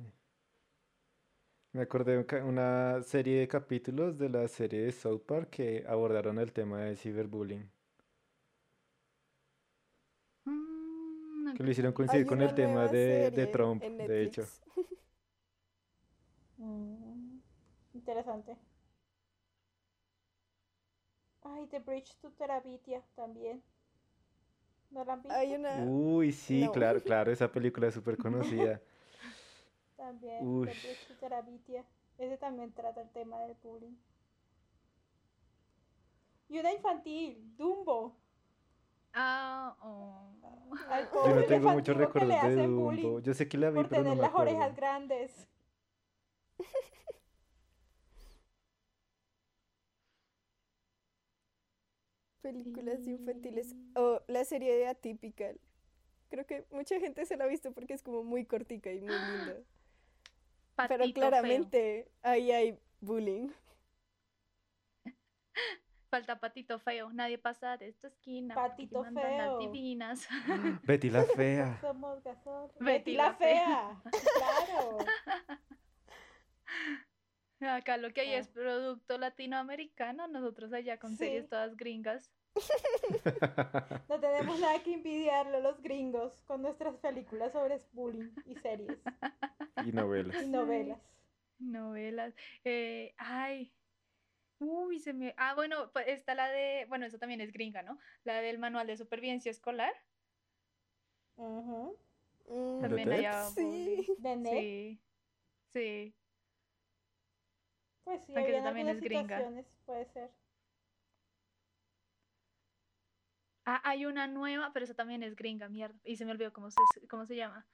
Me acordé de una serie de capítulos de la serie de South Park que abordaron el tema de ciberbullying. Mm, Que lo hicieron coincidir con el tema de, de Trump, de hecho. Mm, interesante. Ay, The Bridge to Terabithia también. ¿No la han visto? Hay una... Uy, sí, No. claro, claro, esa película es súper conocida. También, Uy. The Bridge to Terabithia. Ese también trata el tema del bullying. Y una infantil, Dumbo. Ah, oh. Al Yo pobre no tengo muchos recuerdos de Dumbo. Yo sé que la vi, por pero no tener me las orejas grandes. películas infantiles o la serie de Atypical. Creo que mucha gente se la ha visto porque es como muy cortica y muy linda. Pero feo. claramente ahí hay bullying. Falta patito feo. Nadie pasa de esta esquina. Patito feo. divinas. Betty la fea. Somos. Betty Betty la la fea. Claro. Acá lo que hay Ah. es producto latinoamericano. Nosotros allá con series todas gringas. No tenemos nada que envidiarle a los gringos con nuestras películas sobre bullying y series Y novelas. y novelas. Novelas. Eh, ay. Uy, se me. Ah, bueno, pues está la de. Bueno, eso también es gringa, ¿no? La del manual de supervivencia escolar. Mm, También allá. Sí. De Sí. Sí. pues sí, Aunque eso también es gringa. puede ser. Ah, hay una nueva, pero esa también es gringa, mierda. Y se me olvidó cómo se, cómo se llama.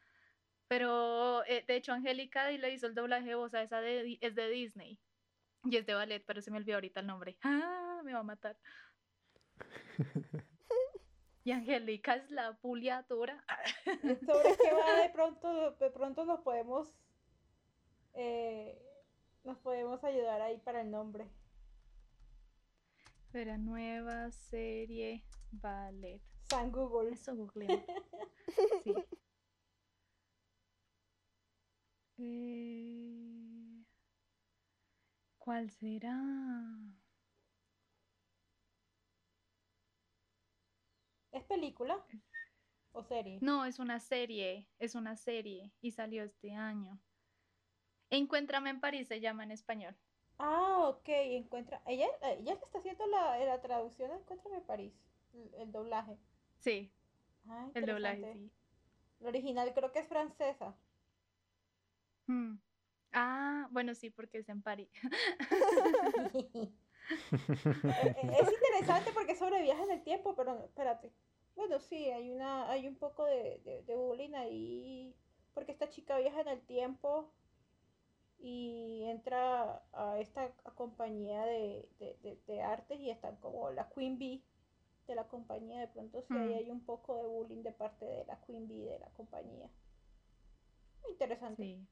Pero eh, de hecho, Angélica y le hizo el doblaje de voz a esa de, es de Disney. Y es de ballet, pero se me olvidó ahorita el nombre. Ah, me va a matar. Y Angélica es la puliatura. Sobre qué va de pronto, de pronto nos podemos eh, nos podemos ayudar ahí para el nombre. Espera, nueva serie ballet. San Google. Eso googleo. Sí. Eh, ¿Cuál será? ¿Es película o serie? No, es una serie, es una serie y salió este año. Encuéntrame en París se llama en español. Ah, ok, encuentra. Ella, ella que está haciendo la, la traducción de Encuéntrame en París, el, doblaje. Sí, Ah, el doblaje, sí. La original creo que es francesa. Mm. Ah, bueno, sí, porque es en París. Es interesante porque es sobre viajes en el tiempo, pero espérate. Bueno, sí, hay una, hay un poco de, de, de bullying ahí, porque esta chica viaja en el tiempo y entra a esta compañía de, de, de, de artes y están como la Queen Bee de la compañía. De pronto sí ahí Mm. hay un poco de bullying de parte de la Queen Bee de la compañía. Interesante. Sí.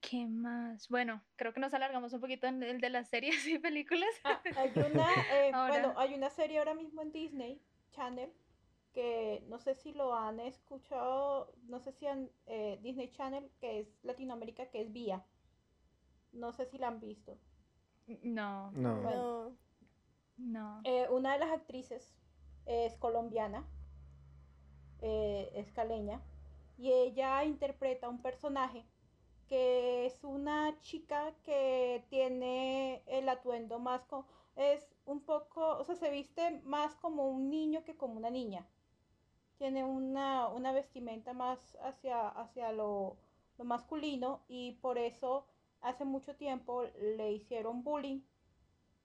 ¿Qué más? Bueno, creo que nos alargamos un poquito en el de las series y películas. Ah, hay una, eh, bueno, hay una serie ahora mismo en Disney Channel que no sé si lo han escuchado, no sé si han eh, Disney Channel que es Latinoamérica que es Vía. No sé si la han visto. No, No. Bueno. No. No. Eh, una de las actrices es colombiana, eh, es caleña, y ella interpreta un personaje que es una chica que tiene el atuendo más es un poco, o sea, se viste más como un niño que como una niña. Tiene una, una vestimenta más hacia, hacia lo, lo masculino y por eso hace mucho tiempo le hicieron bullying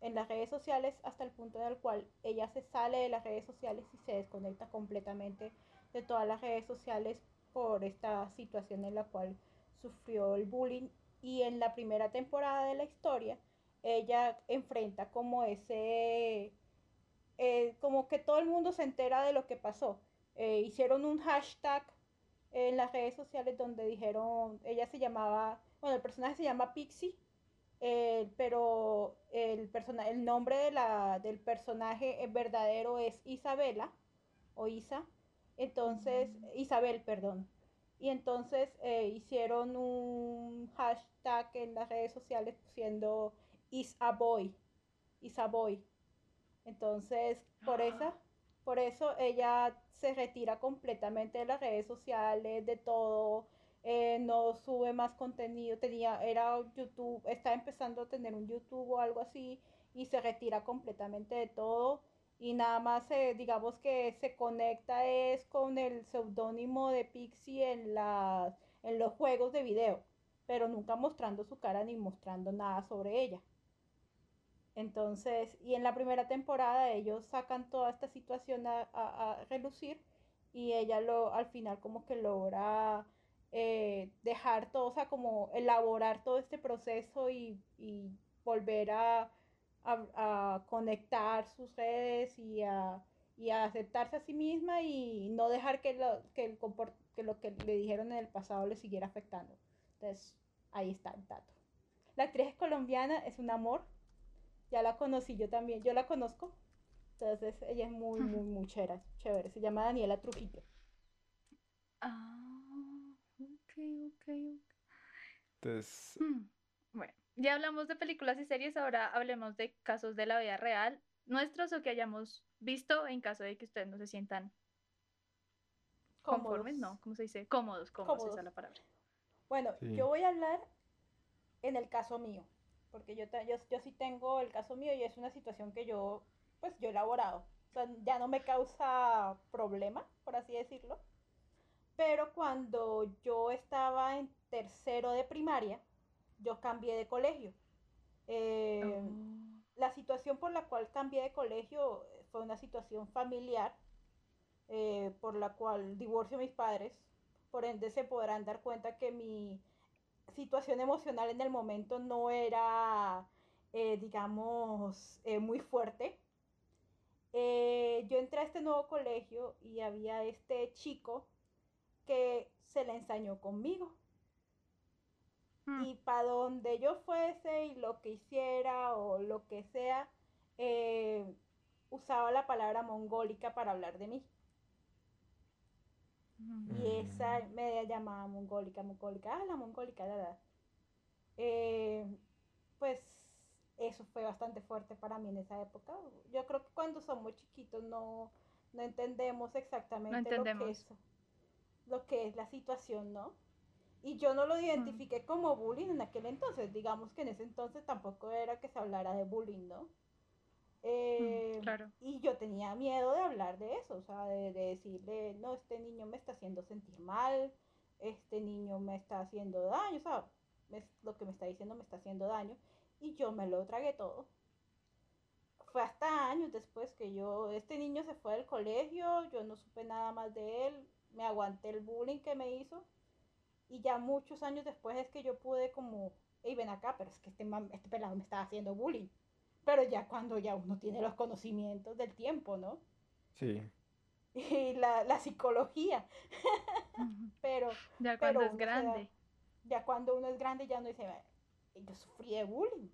en las redes sociales hasta el punto en el cual ella se sale de las redes sociales y se desconecta completamente de todas las redes sociales por esta situación en la cual sufrió el bullying y en la primera temporada de la historia ella enfrenta como ese, eh, como que todo el mundo se entera de lo que pasó. Eh, hicieron un hashtag en las redes sociales donde dijeron, ella se llamaba, bueno, el personaje se llama Pixie, eh, pero el, persona, el nombre de la, del personaje verdadero es Isabela, o Isa, entonces, Isabel, perdón. Y entonces hicieron un hashtag en las redes sociales siendo is a boy, is a boy. Entonces, por eso, por eso ella se retira completamente de las redes sociales, de todo, eh, no sube más contenido, tenía, era YouTube, está empezando a tener un YouTube o algo así, y se retira completamente de todo, y nada más, digamos que se conecta es con el seudónimo de Pixie en, en los juegos de video, pero nunca mostrando su cara ni mostrando nada sobre ella. Entonces, y en la primera temporada ellos sacan toda esta situación a, relucir y ella lo al final como que logra eh, dejar todo, o sea, como elaborar todo este proceso y, volver a, conectar sus redes y a, aceptarse a sí misma y no dejar que lo que, el que lo que le dijeron en el pasado le siguiera afectando. Entonces, ahí está el dato. La actriz es colombiana, es un amor, ya la conocí yo también, yo la conozco. Entonces ella es muy, muy, muy chévere, chévere. Se llama Daniela Trujillo. Ah, ok, ok. Entonces... Hmm, bueno, ya hablamos de películas y series, ahora hablemos de casos de la vida real, nuestros o que hayamos visto en caso de que ustedes no se sientan conformes, no, ¿cómo se dice? Cómodos, cómodos, esa es la palabra. Bueno, yo voy a hablar en el caso mío porque yo, yo, yo sí tengo el caso mío y es una situación que yo, pues yo he elaborado. O sea, ya no me causa problema, por así decirlo. Pero cuando yo estaba en tercero de primaria, yo cambié de colegio. Eh, oh. La situación por la cual cambié de colegio fue una situación familiar, eh, por la cual divorcio a mis padres. Por ende, se podrán dar cuenta que mi, situación emocional en el momento no era, eh, digamos, eh, muy fuerte. Eh, yo entré a este nuevo colegio y había este chico que se le ensañó conmigo. Hmm. Y para donde yo fuese y lo que hiciera o lo que sea, usaba la palabra mongólica para hablar de mí. Y esa mm. me llamaba mongólica, mongólica, ah, la mongólica, la, eh, pues eso fue bastante fuerte para mí en esa época. Yo creo que cuando somos chiquitos no, no entendemos exactamente Lo, que es, lo que es la situación, ¿no? Y yo no lo identifiqué como bullying en aquel entonces. Digamos que en ese entonces tampoco era que se hablara de bullying, ¿no? Mm, eh, claro. Y yo tenía miedo de hablar de eso, o sea, de, decirle, no, este niño me está haciendo sentir mal, este niño me está haciendo daño, o sea, lo que me está diciendo me está haciendo daño, y yo me lo tragué todo. Fue hasta años después que yo, este niño se fue del colegio, yo no supe nada más de él, me aguanté el bullying que me hizo, y ya muchos años después es que yo pude como, hey, ven acá, pero es que este, este pelado me está haciendo bullying pero ya cuando ya uno tiene los conocimientos del tiempo, ¿no? Sí. Y la, la psicología. pero. Ya cuando es grande. ya cuando uno es grande ya no dice, yo sufrí de bullying.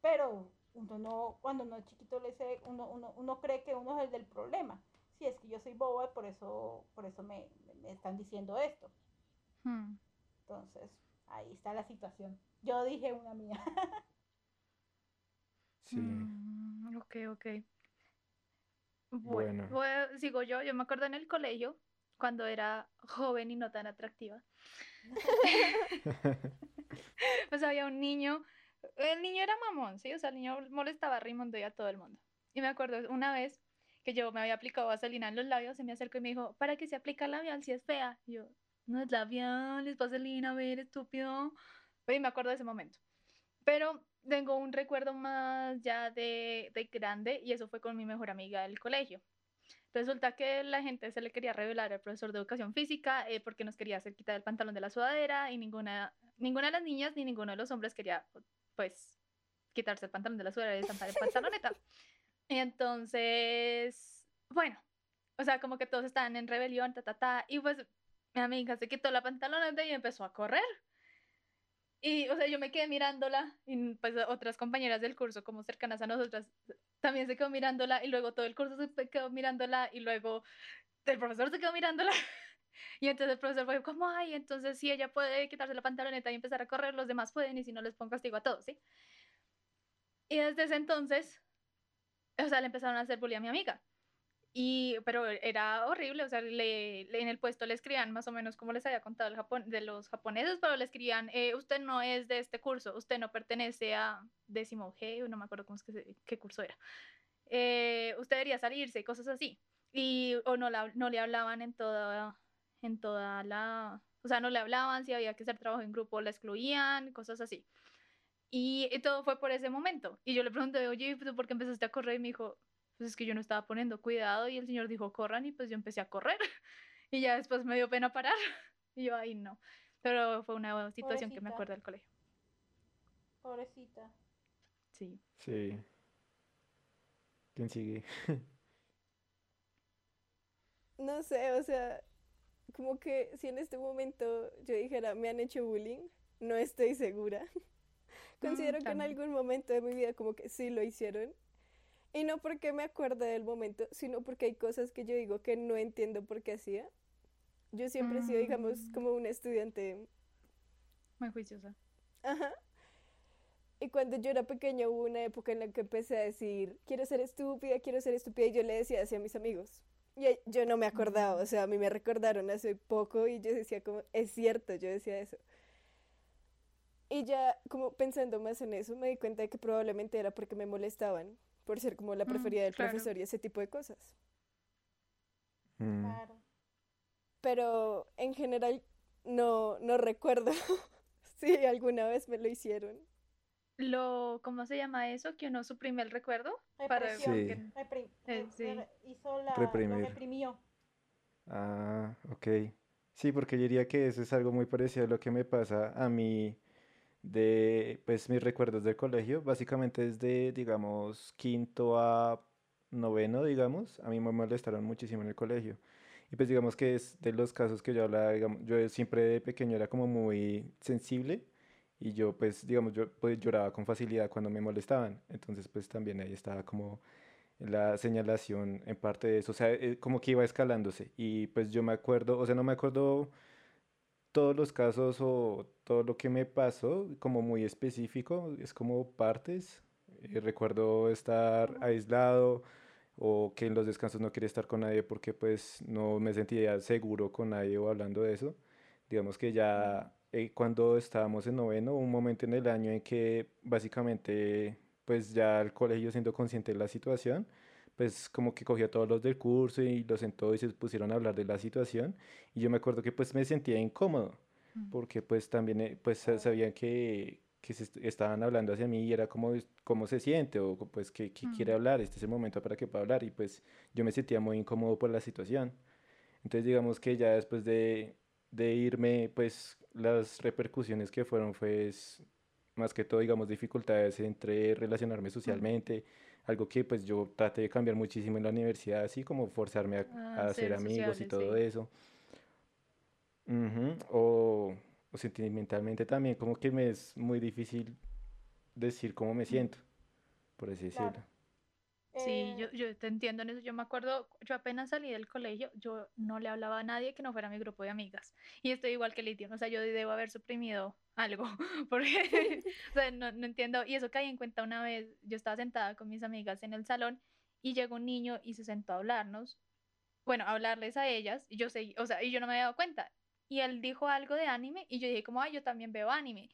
Pero uno no, cuando uno es chiquito le dice, uno, uno, uno cree que uno es el del problema. Sí, es que yo soy boba, por eso, por eso me, me están diciendo esto. Hmm. Entonces, ahí está la situación. Yo dije una mía. Sí. Mm, ok, ok. Bueno, sigo yo. Yo me acuerdo en el colegio, cuando era joven y no tan atractiva. pues había un niño, el niño era mamón, ¿sí? O sea, el niño molestaba a Raimundo y a todo el mundo. Y me acuerdo una vez que yo me había aplicado vaselina en los labios, se me acercó y me dijo, ¿para qué se aplica labial si es fea? Y yo, no es labial, es vaselina, a ver, estúpido. Y me acuerdo de ese momento. Pero tengo un recuerdo más ya de, de, grande y eso fue con mi mejor amiga del colegio. Resulta que la gente se le quería revelar al profesor de educación física eh, porque nos quería hacer quitar el pantalón de la sudadera y ninguna, ninguna de las niñas ni ninguno de los hombres quería, pues, quitarse el pantalón de la sudadera y estampar el pantaloneta. Y entonces, bueno, o sea, como que todos estaban en rebelión, ta, ta, ta, y pues mi amiga se quitó la pantaloneta y empezó a correr. Y, o sea, yo me quedé mirándola y pues otras compañeras del curso como cercanas a nosotras también se quedó mirándola y luego todo el curso se quedó mirándola y luego el profesor se quedó mirándola. Y entonces el profesor fue como, ay, entonces si ella puede quitarse la pantaloneta y empezar a correr, los demás pueden y si no les pongo castigo a todos, ¿sí? Y desde ese entonces, o sea, le empezaron a hacer bullying a mi amiga. Y, pero era horrible, o sea, le, en el puesto le escribían más o menos como les había contado el Japón, de los japoneses, pero le escribían, eh, usted no es de este curso, usted no pertenece a décimo G, no me acuerdo cómo es que qué curso era. Eh, usted debería salirse cosas así. Y, o no, la, no le hablaban en toda, en toda la, o sea, no le hablaban, si había que hacer trabajo en grupo, la excluían, cosas así. Y, y todo fue por ese momento. Y yo le pregunté, oye, ¿por qué empezaste a correr? Y me dijo, pues es que yo no estaba poniendo cuidado y el señor dijo, corran y pues yo empecé a correr y ya después me dio pena parar y yo ahí no. Pero fue una situación que me acuerdo del colegio. Pobrecita. Sí. Sí. ¿Quién sigue? no sé, o sea, como que si en este momento yo dijera, me han hecho bullying, no estoy segura. Considero que en algún momento de mi vida como que sí lo hicieron y no porque me acuerde del momento, sino porque hay cosas que yo digo que no entiendo por qué hacía. Yo siempre he sido, digamos, mm. como una estudiante... Muy juiciosa. Ajá. Y cuando yo era pequeña hubo una época en la que empecé a decir, quiero ser estúpida, quiero ser estúpida, y yo le decía así a mis amigos. Y yo no me acordaba, o sea, a mí me recordaron hace poco y yo decía como, es cierto, yo decía eso. Y ya como pensando más en eso, me di cuenta de que probablemente era porque me molestaban por ser como la mm, preferida del profesor y ese tipo de cosas. Mm. Claro. Pero en general no, no recuerdo si alguna vez me lo hicieron. Lo, ¿cómo se llama eso? Que uno suprime el recuerdo para sí. Eh, hizo la, lo reprimió. Ah, ok. Sí, porque yo diría que eso es algo muy parecido a lo que me pasa a mí de pues mis recuerdos del colegio, básicamente desde, digamos, quinto a noveno, digamos, a mí me molestaron muchísimo en el colegio. Y pues digamos que es de los casos que yo hablaba, digamos, yo siempre de pequeño era como muy sensible y yo pues digamos, yo pues, lloraba con facilidad cuando me molestaban. Entonces pues también ahí estaba como la señalación en parte de eso, o sea, eh, como que iba escalándose. Y pues yo me acuerdo, o sea, no me acuerdo todos los casos o todo lo que me pasó como muy específico, es como partes. Eh, recuerdo estar aislado o que en los descansos no quería estar con nadie porque pues no me sentía seguro con nadie o hablando de eso. Digamos que ya eh, cuando estábamos en noveno, un momento en el año en que básicamente pues ya el colegio siendo consciente de la situación, pues como que cogió a todos los del curso y los sentó y se pusieron a hablar de la situación y yo me acuerdo que pues me sentía incómodo mm. porque pues también eh, pues sabían que, que se estaban hablando hacia mí y era como cómo se siente o pues que, quiere mm. hablar, este es el momento para que pueda hablar y pues yo me sentía muy incómodo por la situación. Entonces digamos que ya después de, de irme pues las repercusiones que fueron fue más que todo digamos dificultades entre relacionarme mm. socialmente algo que pues yo traté de cambiar muchísimo en la universidad, así como forzarme a, ah, hacer amigos y todo eso. o, o, sentimentalmente también, como que me es muy difícil decir cómo me siento, por así decirlo. Sí, eh, yo, yo te entiendo en eso. Yo me acuerdo, yo apenas salí del colegio, yo no le hablaba a nadie que no fuera mi grupo de amigas. Y estoy igual que Litia, o sea, yo debo haber suprimido algo, porque, o sea, no, no entiendo. Y eso caí en cuenta una vez, yo estaba sentada con mis amigas en el salón y llegó un niño y se sentó a hablarnos, bueno, a hablarles a ellas, y yo sé, o sea, y yo no me había dado cuenta. Y él dijo algo de anime y yo dije como, ay, yo también veo anime.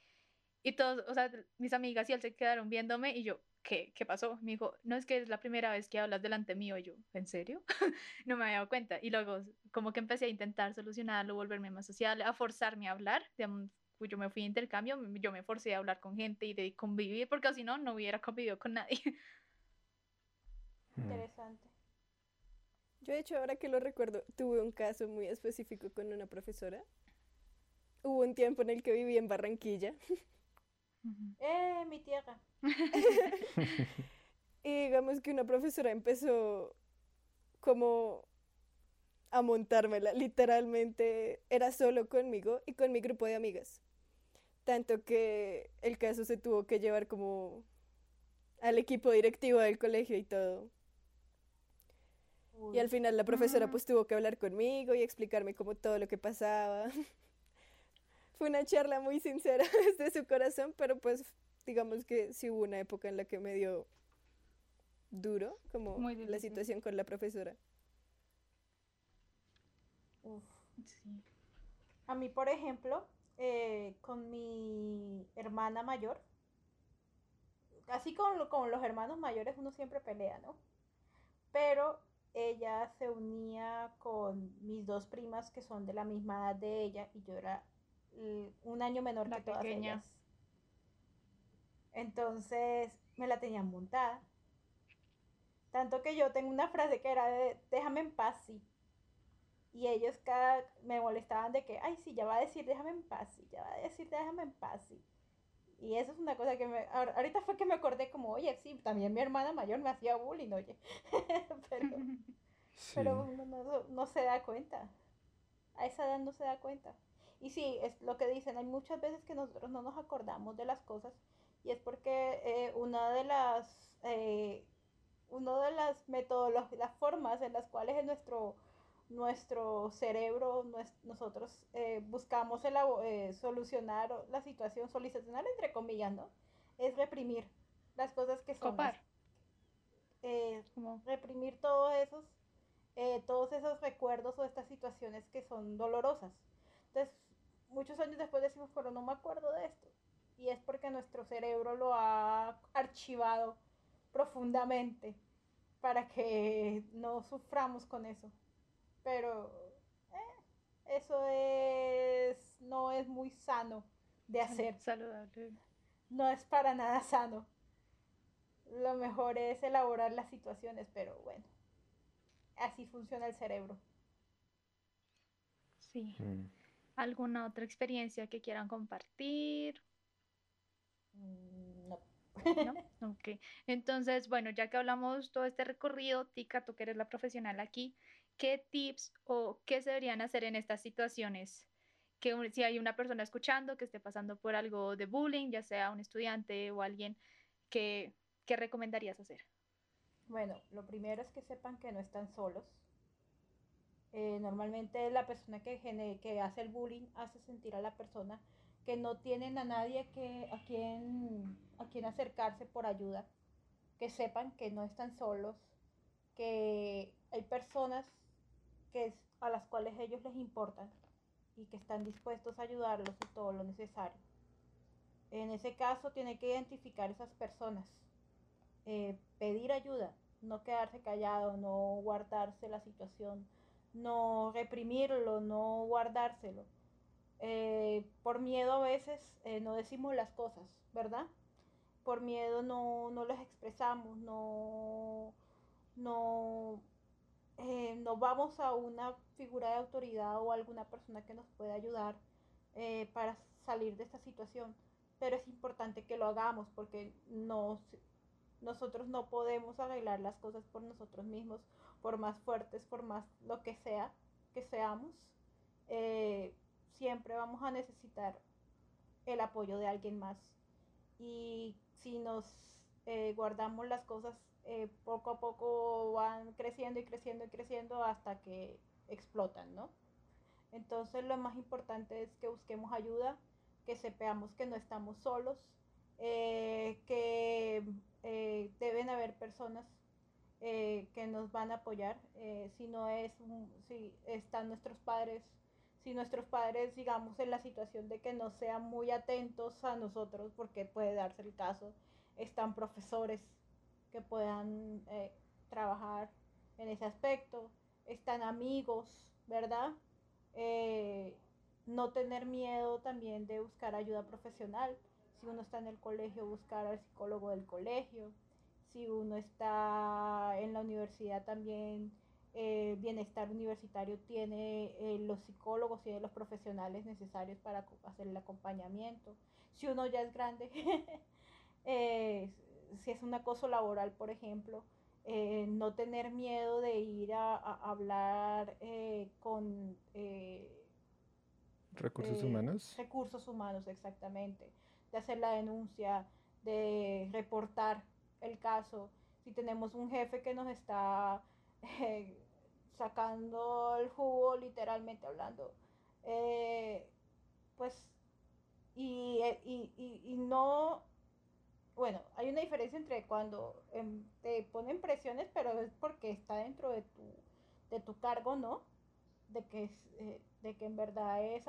Y todos, o sea, mis amigas y él se quedaron viéndome y yo, ¿qué, qué pasó? Me dijo, no es que es la primera vez que hablas delante mío. Y yo, ¿en serio? no me había dado cuenta. Y luego, como que empecé a intentar solucionarlo, volverme más social, a forzarme a hablar. Pues yo me fui a intercambio, yo me forcé a hablar con gente y de convivir, porque si no, no hubiera convivido con nadie. Hmm. Interesante. Yo, de hecho, ahora que lo recuerdo, tuve un caso muy específico con una profesora. Hubo un tiempo en el que viví en Barranquilla. ¡Eh, mi tierra! y digamos que una profesora empezó como a montármela. Literalmente era solo conmigo y con mi grupo de amigas. Tanto que el caso se tuvo que llevar como al equipo directivo del colegio y todo. Y al final la profesora pues tuvo que hablar conmigo y explicarme como todo lo que pasaba. Fue una charla muy sincera desde su corazón, pero pues digamos que sí hubo una época en la que me dio duro como Muy la situación con la profesora. Uf. Sí. A mí, por ejemplo, eh, con mi hermana mayor, así con, lo- con los hermanos mayores uno siempre pelea, ¿no? Pero ella se unía con mis dos primas que son de la misma edad de ella y yo era un año menor La que todas pequeña. ellas. Entonces me la tenían montada. Tanto que yo tengo una frase que era de déjame en paz, sí. Y ellos cada me molestaban de que, ay, sí, ya va a decir déjame en paz, sí, ya va a decir déjame en paz, sí. Y eso es una cosa que me, ahor- ahorita fue que me acordé como, oye, sí, también mi hermana mayor me hacía bullying, oye. pero, Sí. pero uno no, no se da cuenta. A esa edad no se da cuenta. Y sí, es lo que dicen, hay muchas veces que nosotros no nos acordamos de las cosas y es porque eh, una de las, eh, una de las metodologías, las formas en las cuales en nuestro, nuestro cerebro, nues- nosotros eh, buscamos elabo- eh, solucionar la situación, solucionar entre comillas, ¿no? Es reprimir las cosas que son. Copar. eh, reprimir todos esos, eh, todos esos recuerdos o estas situaciones que son dolorosas. Entonces, muchos años después decimos, pero no me acuerdo de esto. Y es porque nuestro cerebro lo ha archivado profundamente para que no suframos con eso. Pero eh, eso es, no es muy sano de hacer saludable. no es para nada sano. Lo mejor es elaborar las situaciones, pero bueno, así funciona el cerebro. Sí. Mm. ¿Alguna otra experiencia que quieran compartir? Mm, No. ¿No? Ok. Entonces, bueno, ya que hablamos todo este recorrido, Tika, tú que eres la profesional aquí, ¿qué tips o qué se deberían hacer en estas situaciones? Que si hay una persona escuchando que esté pasando por algo de bullying, ya sea un estudiante o alguien, ¿qué, qué recomendarías hacer? Bueno, lo primero es que sepan que no están solos. Eh, normalmente la persona que, que hace el bullying hace sentir a la persona que no tienen a nadie que, a, quien, a quien acercarse por ayuda. Que sepan que no están solos, que hay personas que, a las cuales ellos les importan y que están dispuestos a ayudarlos en todo lo necesario. En ese caso, tiene que identificar esas personas eh, pedir ayuda, no quedarse callado, no guardarse la situación, no reprimirlo, no guardárselo. Eh, por miedo a veces eh, no decimos las cosas, ¿verdad? Por miedo no, no las expresamos, no, no, eh, vamos a una figura de autoridad o alguna persona que nos pueda ayudar para salir de esta situación. Pero es importante que lo hagamos porque no, nosotros no podemos arreglar las cosas por nosotros mismos, por más fuertes, por más lo que sea que seamos. eh, siempre vamos a necesitar el apoyo de alguien más. Y si nos eh, guardamos las cosas, eh, poco a poco van creciendo y creciendo y creciendo hasta que explotan, ¿no? Entonces lo más importante es que busquemos ayuda, que sepamos que no estamos solos, que deben haber personas eh, que nos van a apoyar. eh, si no es, si están nuestros padres, si nuestros padres, digamos, en la situación de que no sean muy atentos a nosotros, porque puede darse el caso, están profesores que puedan eh, trabajar en ese aspecto, están amigos, ¿verdad? No tener miedo también de buscar ayuda profesional. Si uno está en el colegio, buscar al psicólogo del colegio. Si uno está en la universidad también, eh, bienestar universitario tiene eh, los psicólogos y los profesionales necesarios para hacer el acompañamiento. Si uno ya es grande, eh, si es un acoso laboral, por ejemplo, no tener miedo de ir a, hablar con... recursos humanos. Recursos humanos, exactamente. De hacer la denuncia, de reportar el caso. Si tenemos un jefe que nos está sacando el jugo, literalmente hablando. Eh, pues, eh, y, y, y, no, bueno, hay una diferencia entre cuando em, te ponen presiones, pero es porque está dentro de tu, de tu cargo, ¿no? De que, eh, de que en verdad es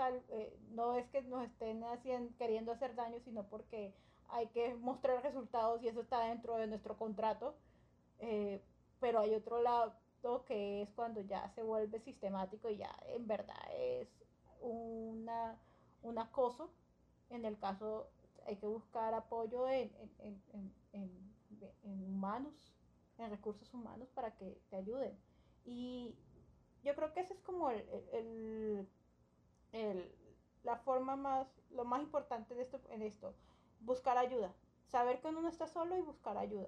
no es que nos estén haciendo, queriendo hacer daño, sino porque hay que mostrar resultados y eso está dentro de nuestro contrato. pero hay otro lado, que es cuando ya se vuelve sistemático y ya en verdad es una, un acoso. En el caso hay que buscar apoyo en, humanos, en recursos humanos para que te ayuden. Y yo creo que esa es como el, la forma más, lo más importante de esto, en esto, buscar ayuda. Saber que uno no está solo y buscar ayuda.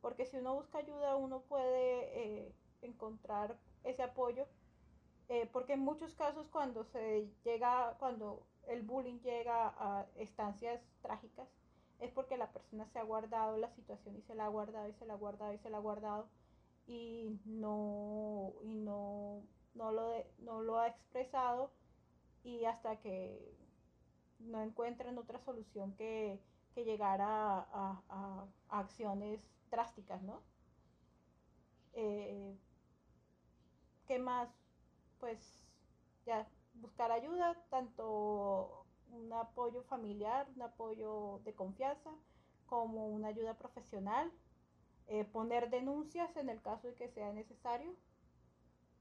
Porque si uno busca ayuda, uno puede eh, encontrar ese apoyo, eh, porque en muchos casos cuando se llega, cuando el bullying llega a estancias trágicas, es porque la persona se ha guardado la situación y se la ha guardado y se la ha guardado y se la ha guardado y no, y no, no, lo, no lo ha expresado y hasta que no encuentran otra solución que, que llegar a, a, a, acciones drásticas, ¿no? Eh, ¿Qué más? Pues ya, buscar ayuda, tanto un apoyo familiar, un apoyo de confianza, como una ayuda profesional, eh, poner denuncias en el caso de que sea necesario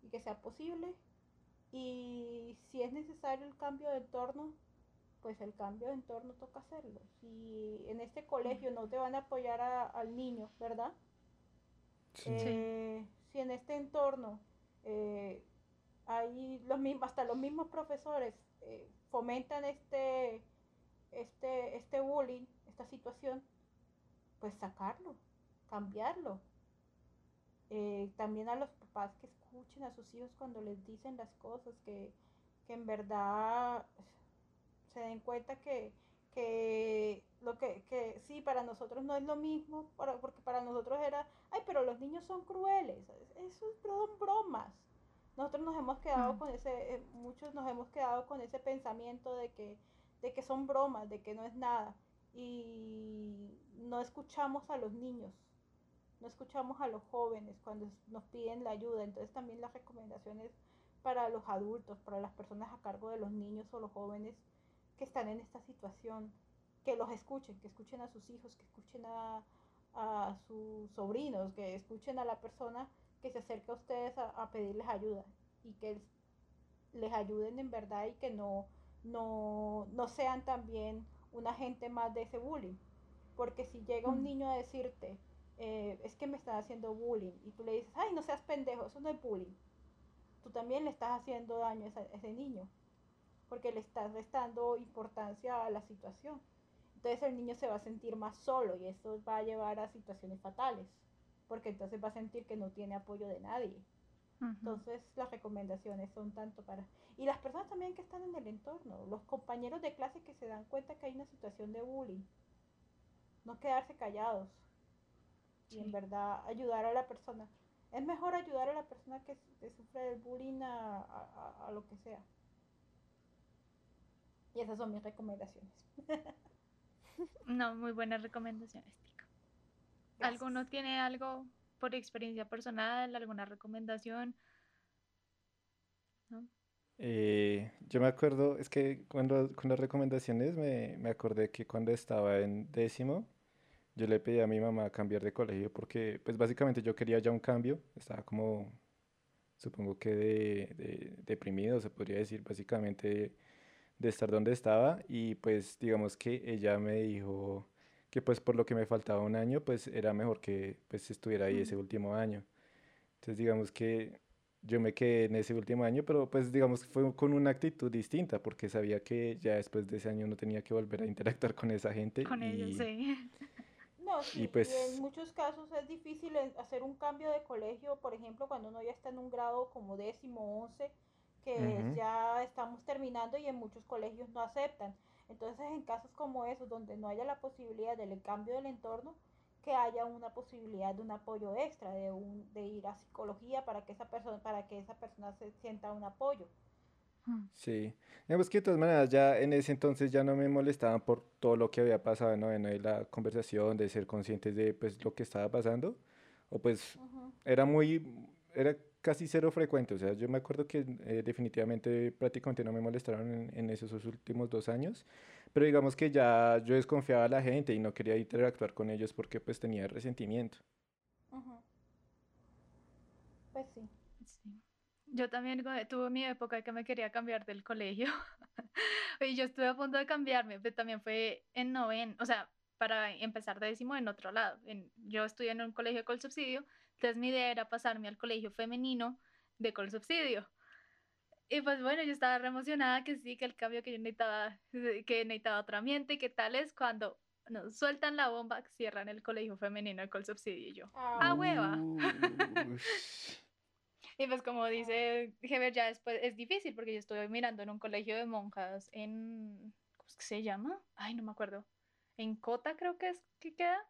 y que sea posible. Y si es necesario el cambio de entorno, pues el cambio de entorno toca hacerlo. Si en este colegio no te van a apoyar al niño, ¿verdad? Eh, si en este entorno eh, los mismos, hasta los mismos profesores eh, fomentan este, este, este bullying, esta situación, pues sacarlo, cambiarlo. Eh, también a los papás que escuchen a sus hijos cuando les dicen las cosas, que, en verdad se den cuenta que, lo que, que, sí, para nosotros no es lo mismo, porque para nosotros era, ay, pero los niños son crueles, eso son bromas. Nosotros nos hemos quedado mm. con ese, eh, muchos nos hemos quedado con ese pensamiento de que, de que son bromas, de que no es nada. Y no escuchamos a los niños, no escuchamos a los jóvenes cuando nos piden la ayuda. Entonces también las recomendaciones para los adultos, para las personas a cargo de los niños o los jóvenes que están en esta situación, que los escuchen, que escuchen a sus hijos, que escuchen a, a sus sobrinos, que escuchen a la persona que se acerque a ustedes a, pedirles ayuda y que les ayuden en verdad y que no, no, no sean también un agente más de ese bullying. Porque si llega un mm. niño a decirte, eh, es que me están haciendo bullying, y tú le dices, ay, no seas pendejo, eso no es bullying. Tú también le estás haciendo daño a ese niño, porque le estás restando importancia a la situación. Entonces el niño se va a sentir más solo y eso va a llevar a situaciones fatales porque entonces va a sentir que no tiene apoyo de nadie. Entonces las recomendaciones son tanto para... Y las personas también que están en el entorno, los compañeros de clase que se dan cuenta que hay una situación de bullying, no quedarse callados y en verdad ayudar a la persona. Es mejor ayudar a la persona que, sufre del bullying a, a lo que sea. Y esas son mis recomendaciones. no, muy buenas recomendaciones. ¿Alguno tiene algo por experiencia personal, alguna recomendación? Eh, yo me acuerdo, es que cuando con las recomendaciones me, me, acordé que cuando estaba en décimo, yo le pedí a mi mamá cambiar de colegio porque pues básicamente yo quería ya un cambio, estaba como, supongo que de, deprimido, se podría decir, básicamente de estar donde estaba y pues digamos que ella me dijo que pues por lo que me faltaba un año, pues era mejor que pues estuviera ahí ese último año. Entonces digamos que yo me quedé en ese último año, pero pues digamos que fue con una actitud distinta, porque sabía que ya después de ese año no tenía que volver a interactuar con esa gente. Con ellos, sí. No, sí, y pues- en muchos casos es difícil en- hacer un cambio de colegio, por ejemplo, cuando uno ya está en un grado como décimo, once, que Ujú. ya estamos terminando y en muchos colegios no aceptan. Entonces, en casos como esos, donde no haya la posibilidad del cambio del entorno, que haya una posibilidad de un apoyo extra, de un, de ir a psicología para que esa persona, para que esa persona se sienta un apoyo. Mm. Sí, digamos que de todas maneras ya en ese entonces ya no me molestaban por todo lo que había pasado en noveno de la conversación, de ser conscientes de pues lo que estaba pasando, o pues Ujú. era muy, era casi cero frecuente, o sea, yo me acuerdo que eh, definitivamente prácticamente no me molestaron en, en esos últimos dos años, pero digamos que ya yo desconfiaba de la gente y no quería interactuar con ellos porque pues tenía resentimiento. Ujú. Pues sí. Sí. Yo también tuve mi época que me quería cambiar del colegio. Y yo estuve a punto de cambiarme, pero también fue en noveno, o sea, para empezar de décimo en otro lado. En, yo estudié en un colegio con subsidio, entonces mi idea era pasarme al colegio femenino de con subsidio. Y pues bueno, yo estaba re emocionada que sí, que el cambio que yo necesitaba, que necesitaba otro ambiente, que tal es cuando nos sueltan la bomba, cierran el colegio femenino de con subsidio y yo. Ah, Ah, hueva. Ush. Y pues como dice Heber, ya después es difícil porque yo estuve mirando en un colegio de monjas en, ¿cómo es que se llama? Ay, no me acuerdo. En Cota creo que es que queda.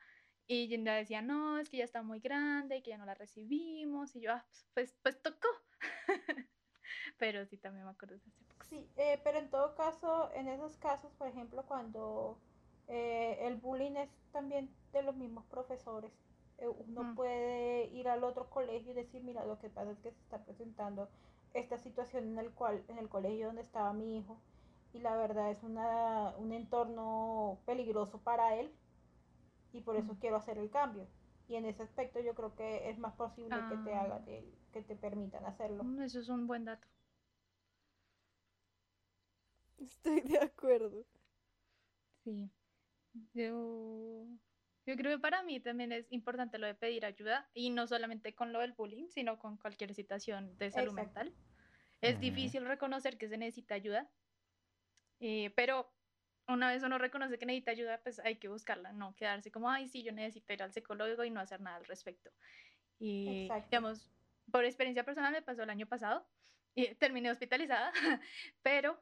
Y ya decía, no, es que ya está muy grande y que ya no la recibimos. Y yo, ah, pues, pues tocó. Pero sí, también me acuerdo de esa época. Sí, eh, pero en todo caso, en esos casos, por ejemplo, cuando eh, el bullying es también de los mismos profesores, eh, uno Mm. puede ir al otro colegio y decir, mira, lo que pasa es que se está presentando esta situación en el cual, en el colegio donde estaba mi hijo, y la verdad es una, un entorno peligroso para él, y por eso quiero hacer el cambio. Y en ese aspecto yo creo que es más posible que te Ah. hagan, el- que te permitan hacerlo. Mm, Eso es un buen dato. Estoy de acuerdo. Sí. Yo, yo creo que para mí también es importante lo de pedir ayuda y no solamente con lo del bullying, sino con cualquier situación de salud Exacto. mental. Es difícil reconocer que se necesita ayuda, eh, pero una vez uno reconoce que necesita ayuda, pues hay que buscarla, no quedarse como, ay, sí, yo necesito ir al psicólogo y no hacer nada al respecto. Y, Exacto. digamos, por experiencia personal me pasó el año pasado y terminé hospitalizada, pero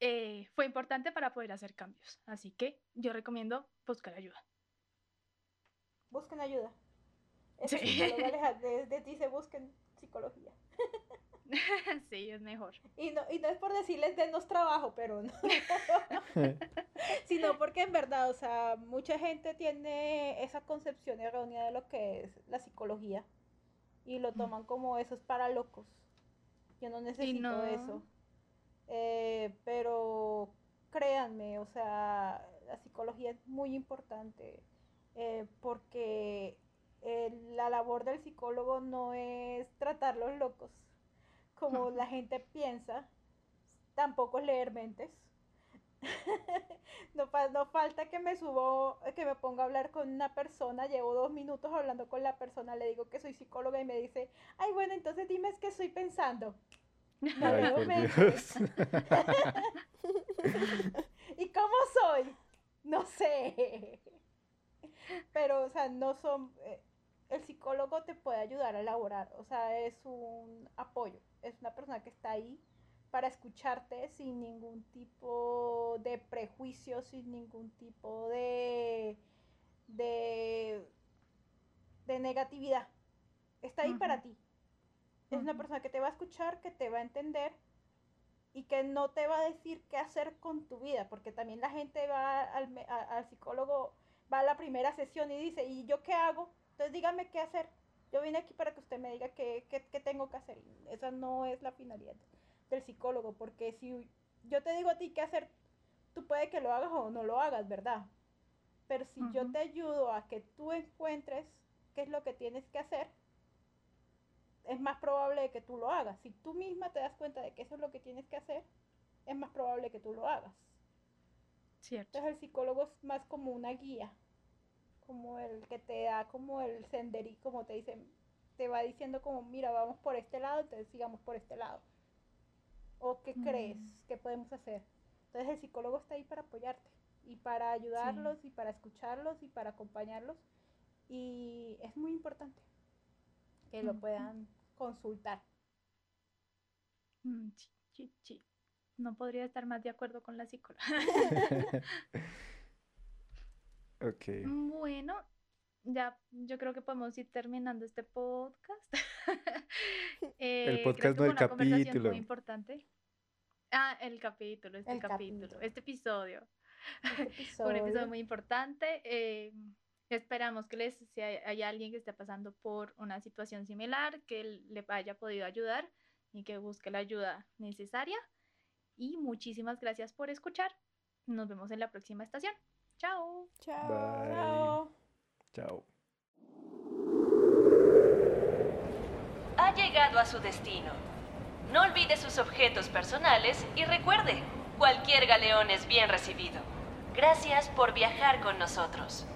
eh, fue importante para poder hacer cambios. Así que yo recomiendo buscar ayuda. busquen ayuda. Esa Sí. de ti se busquen psicología. sí, es mejor. Y no, y no es por decirles denos trabajo, pero no. Sino porque en verdad, o sea, mucha gente tiene esa concepción errónea de lo que es la psicología. Y lo toman como eso es para locos. Yo no necesito no. eso. Eh, pero créanme, o sea, la psicología es muy importante eh, porque eh, la labor del psicólogo no es tratar los locos como la gente piensa, tampoco es leer mentes. No, no falta que me subo, que me ponga a hablar con una persona, llevo dos minutos hablando con la persona, le digo que soy psicóloga y me dice, ay bueno, entonces dime es que estoy pensando. No Ay, mentes. ¿Y cómo soy? No sé. Pero, o sea, no son... eh, el psicólogo te puede ayudar a elaborar, o sea, es un apoyo, es una persona que está ahí para escucharte sin ningún tipo de prejuicio, sin ningún tipo de, de, de negatividad. Está ahí para ti. Es una persona que te va a escuchar, que te va a entender y que no te va a decir qué hacer con tu vida, porque también la gente va al, a- al psicólogo, va a la primera sesión y dice, ¿y yo qué hago? Entonces dígame qué hacer. Yo vine aquí para que usted me diga qué, qué- qué tengo que hacer. Esa no es la finalidad del psicólogo, porque si yo te digo a ti qué hacer, tú puede que lo hagas o no lo hagas, ¿verdad? Pero si yo te ayudo a que tú encuentres qué es lo que tienes que hacer, es más probable que tú lo hagas. Si tú misma te das cuenta de que eso es lo que tienes que hacer, es más probable que tú lo hagas. Cierto. Entonces el psicólogo es más como una guía, como el que te da como el senderí, como te dicen, te va diciendo como, mira, vamos por este lado, entonces sigamos por este lado. ¿O qué crees Mm. que podemos hacer? Entonces el psicólogo está ahí para apoyarte y para ayudarlos y para escucharlos y para acompañarlos. Y es muy importante que lo puedan consultar. Mm, sí, sí, sí. No podría estar más de acuerdo con la psicóloga. Ok. Bueno, ya yo creo que podemos ir terminando este podcast. Eh, creo podcast, no el capítulo. Muy importante. Ah, el capítulo, este El capítulo, capítulo. este episodio. Este un episodio episodio. muy importante. eh, esperamos que les, si hay, hay alguien que esté pasando por una situación similar, que le haya podido ayudar y que busque la ayuda necesaria. Y muchísimas gracias por escuchar. Nos vemos en la próxima estación. Chao. Chao. Bye. Chao. Chao. Ha llegado a su destino. No olvide sus objetos personales y recuerde, cualquier galeón es bien recibido. Gracias por viajar con nosotros.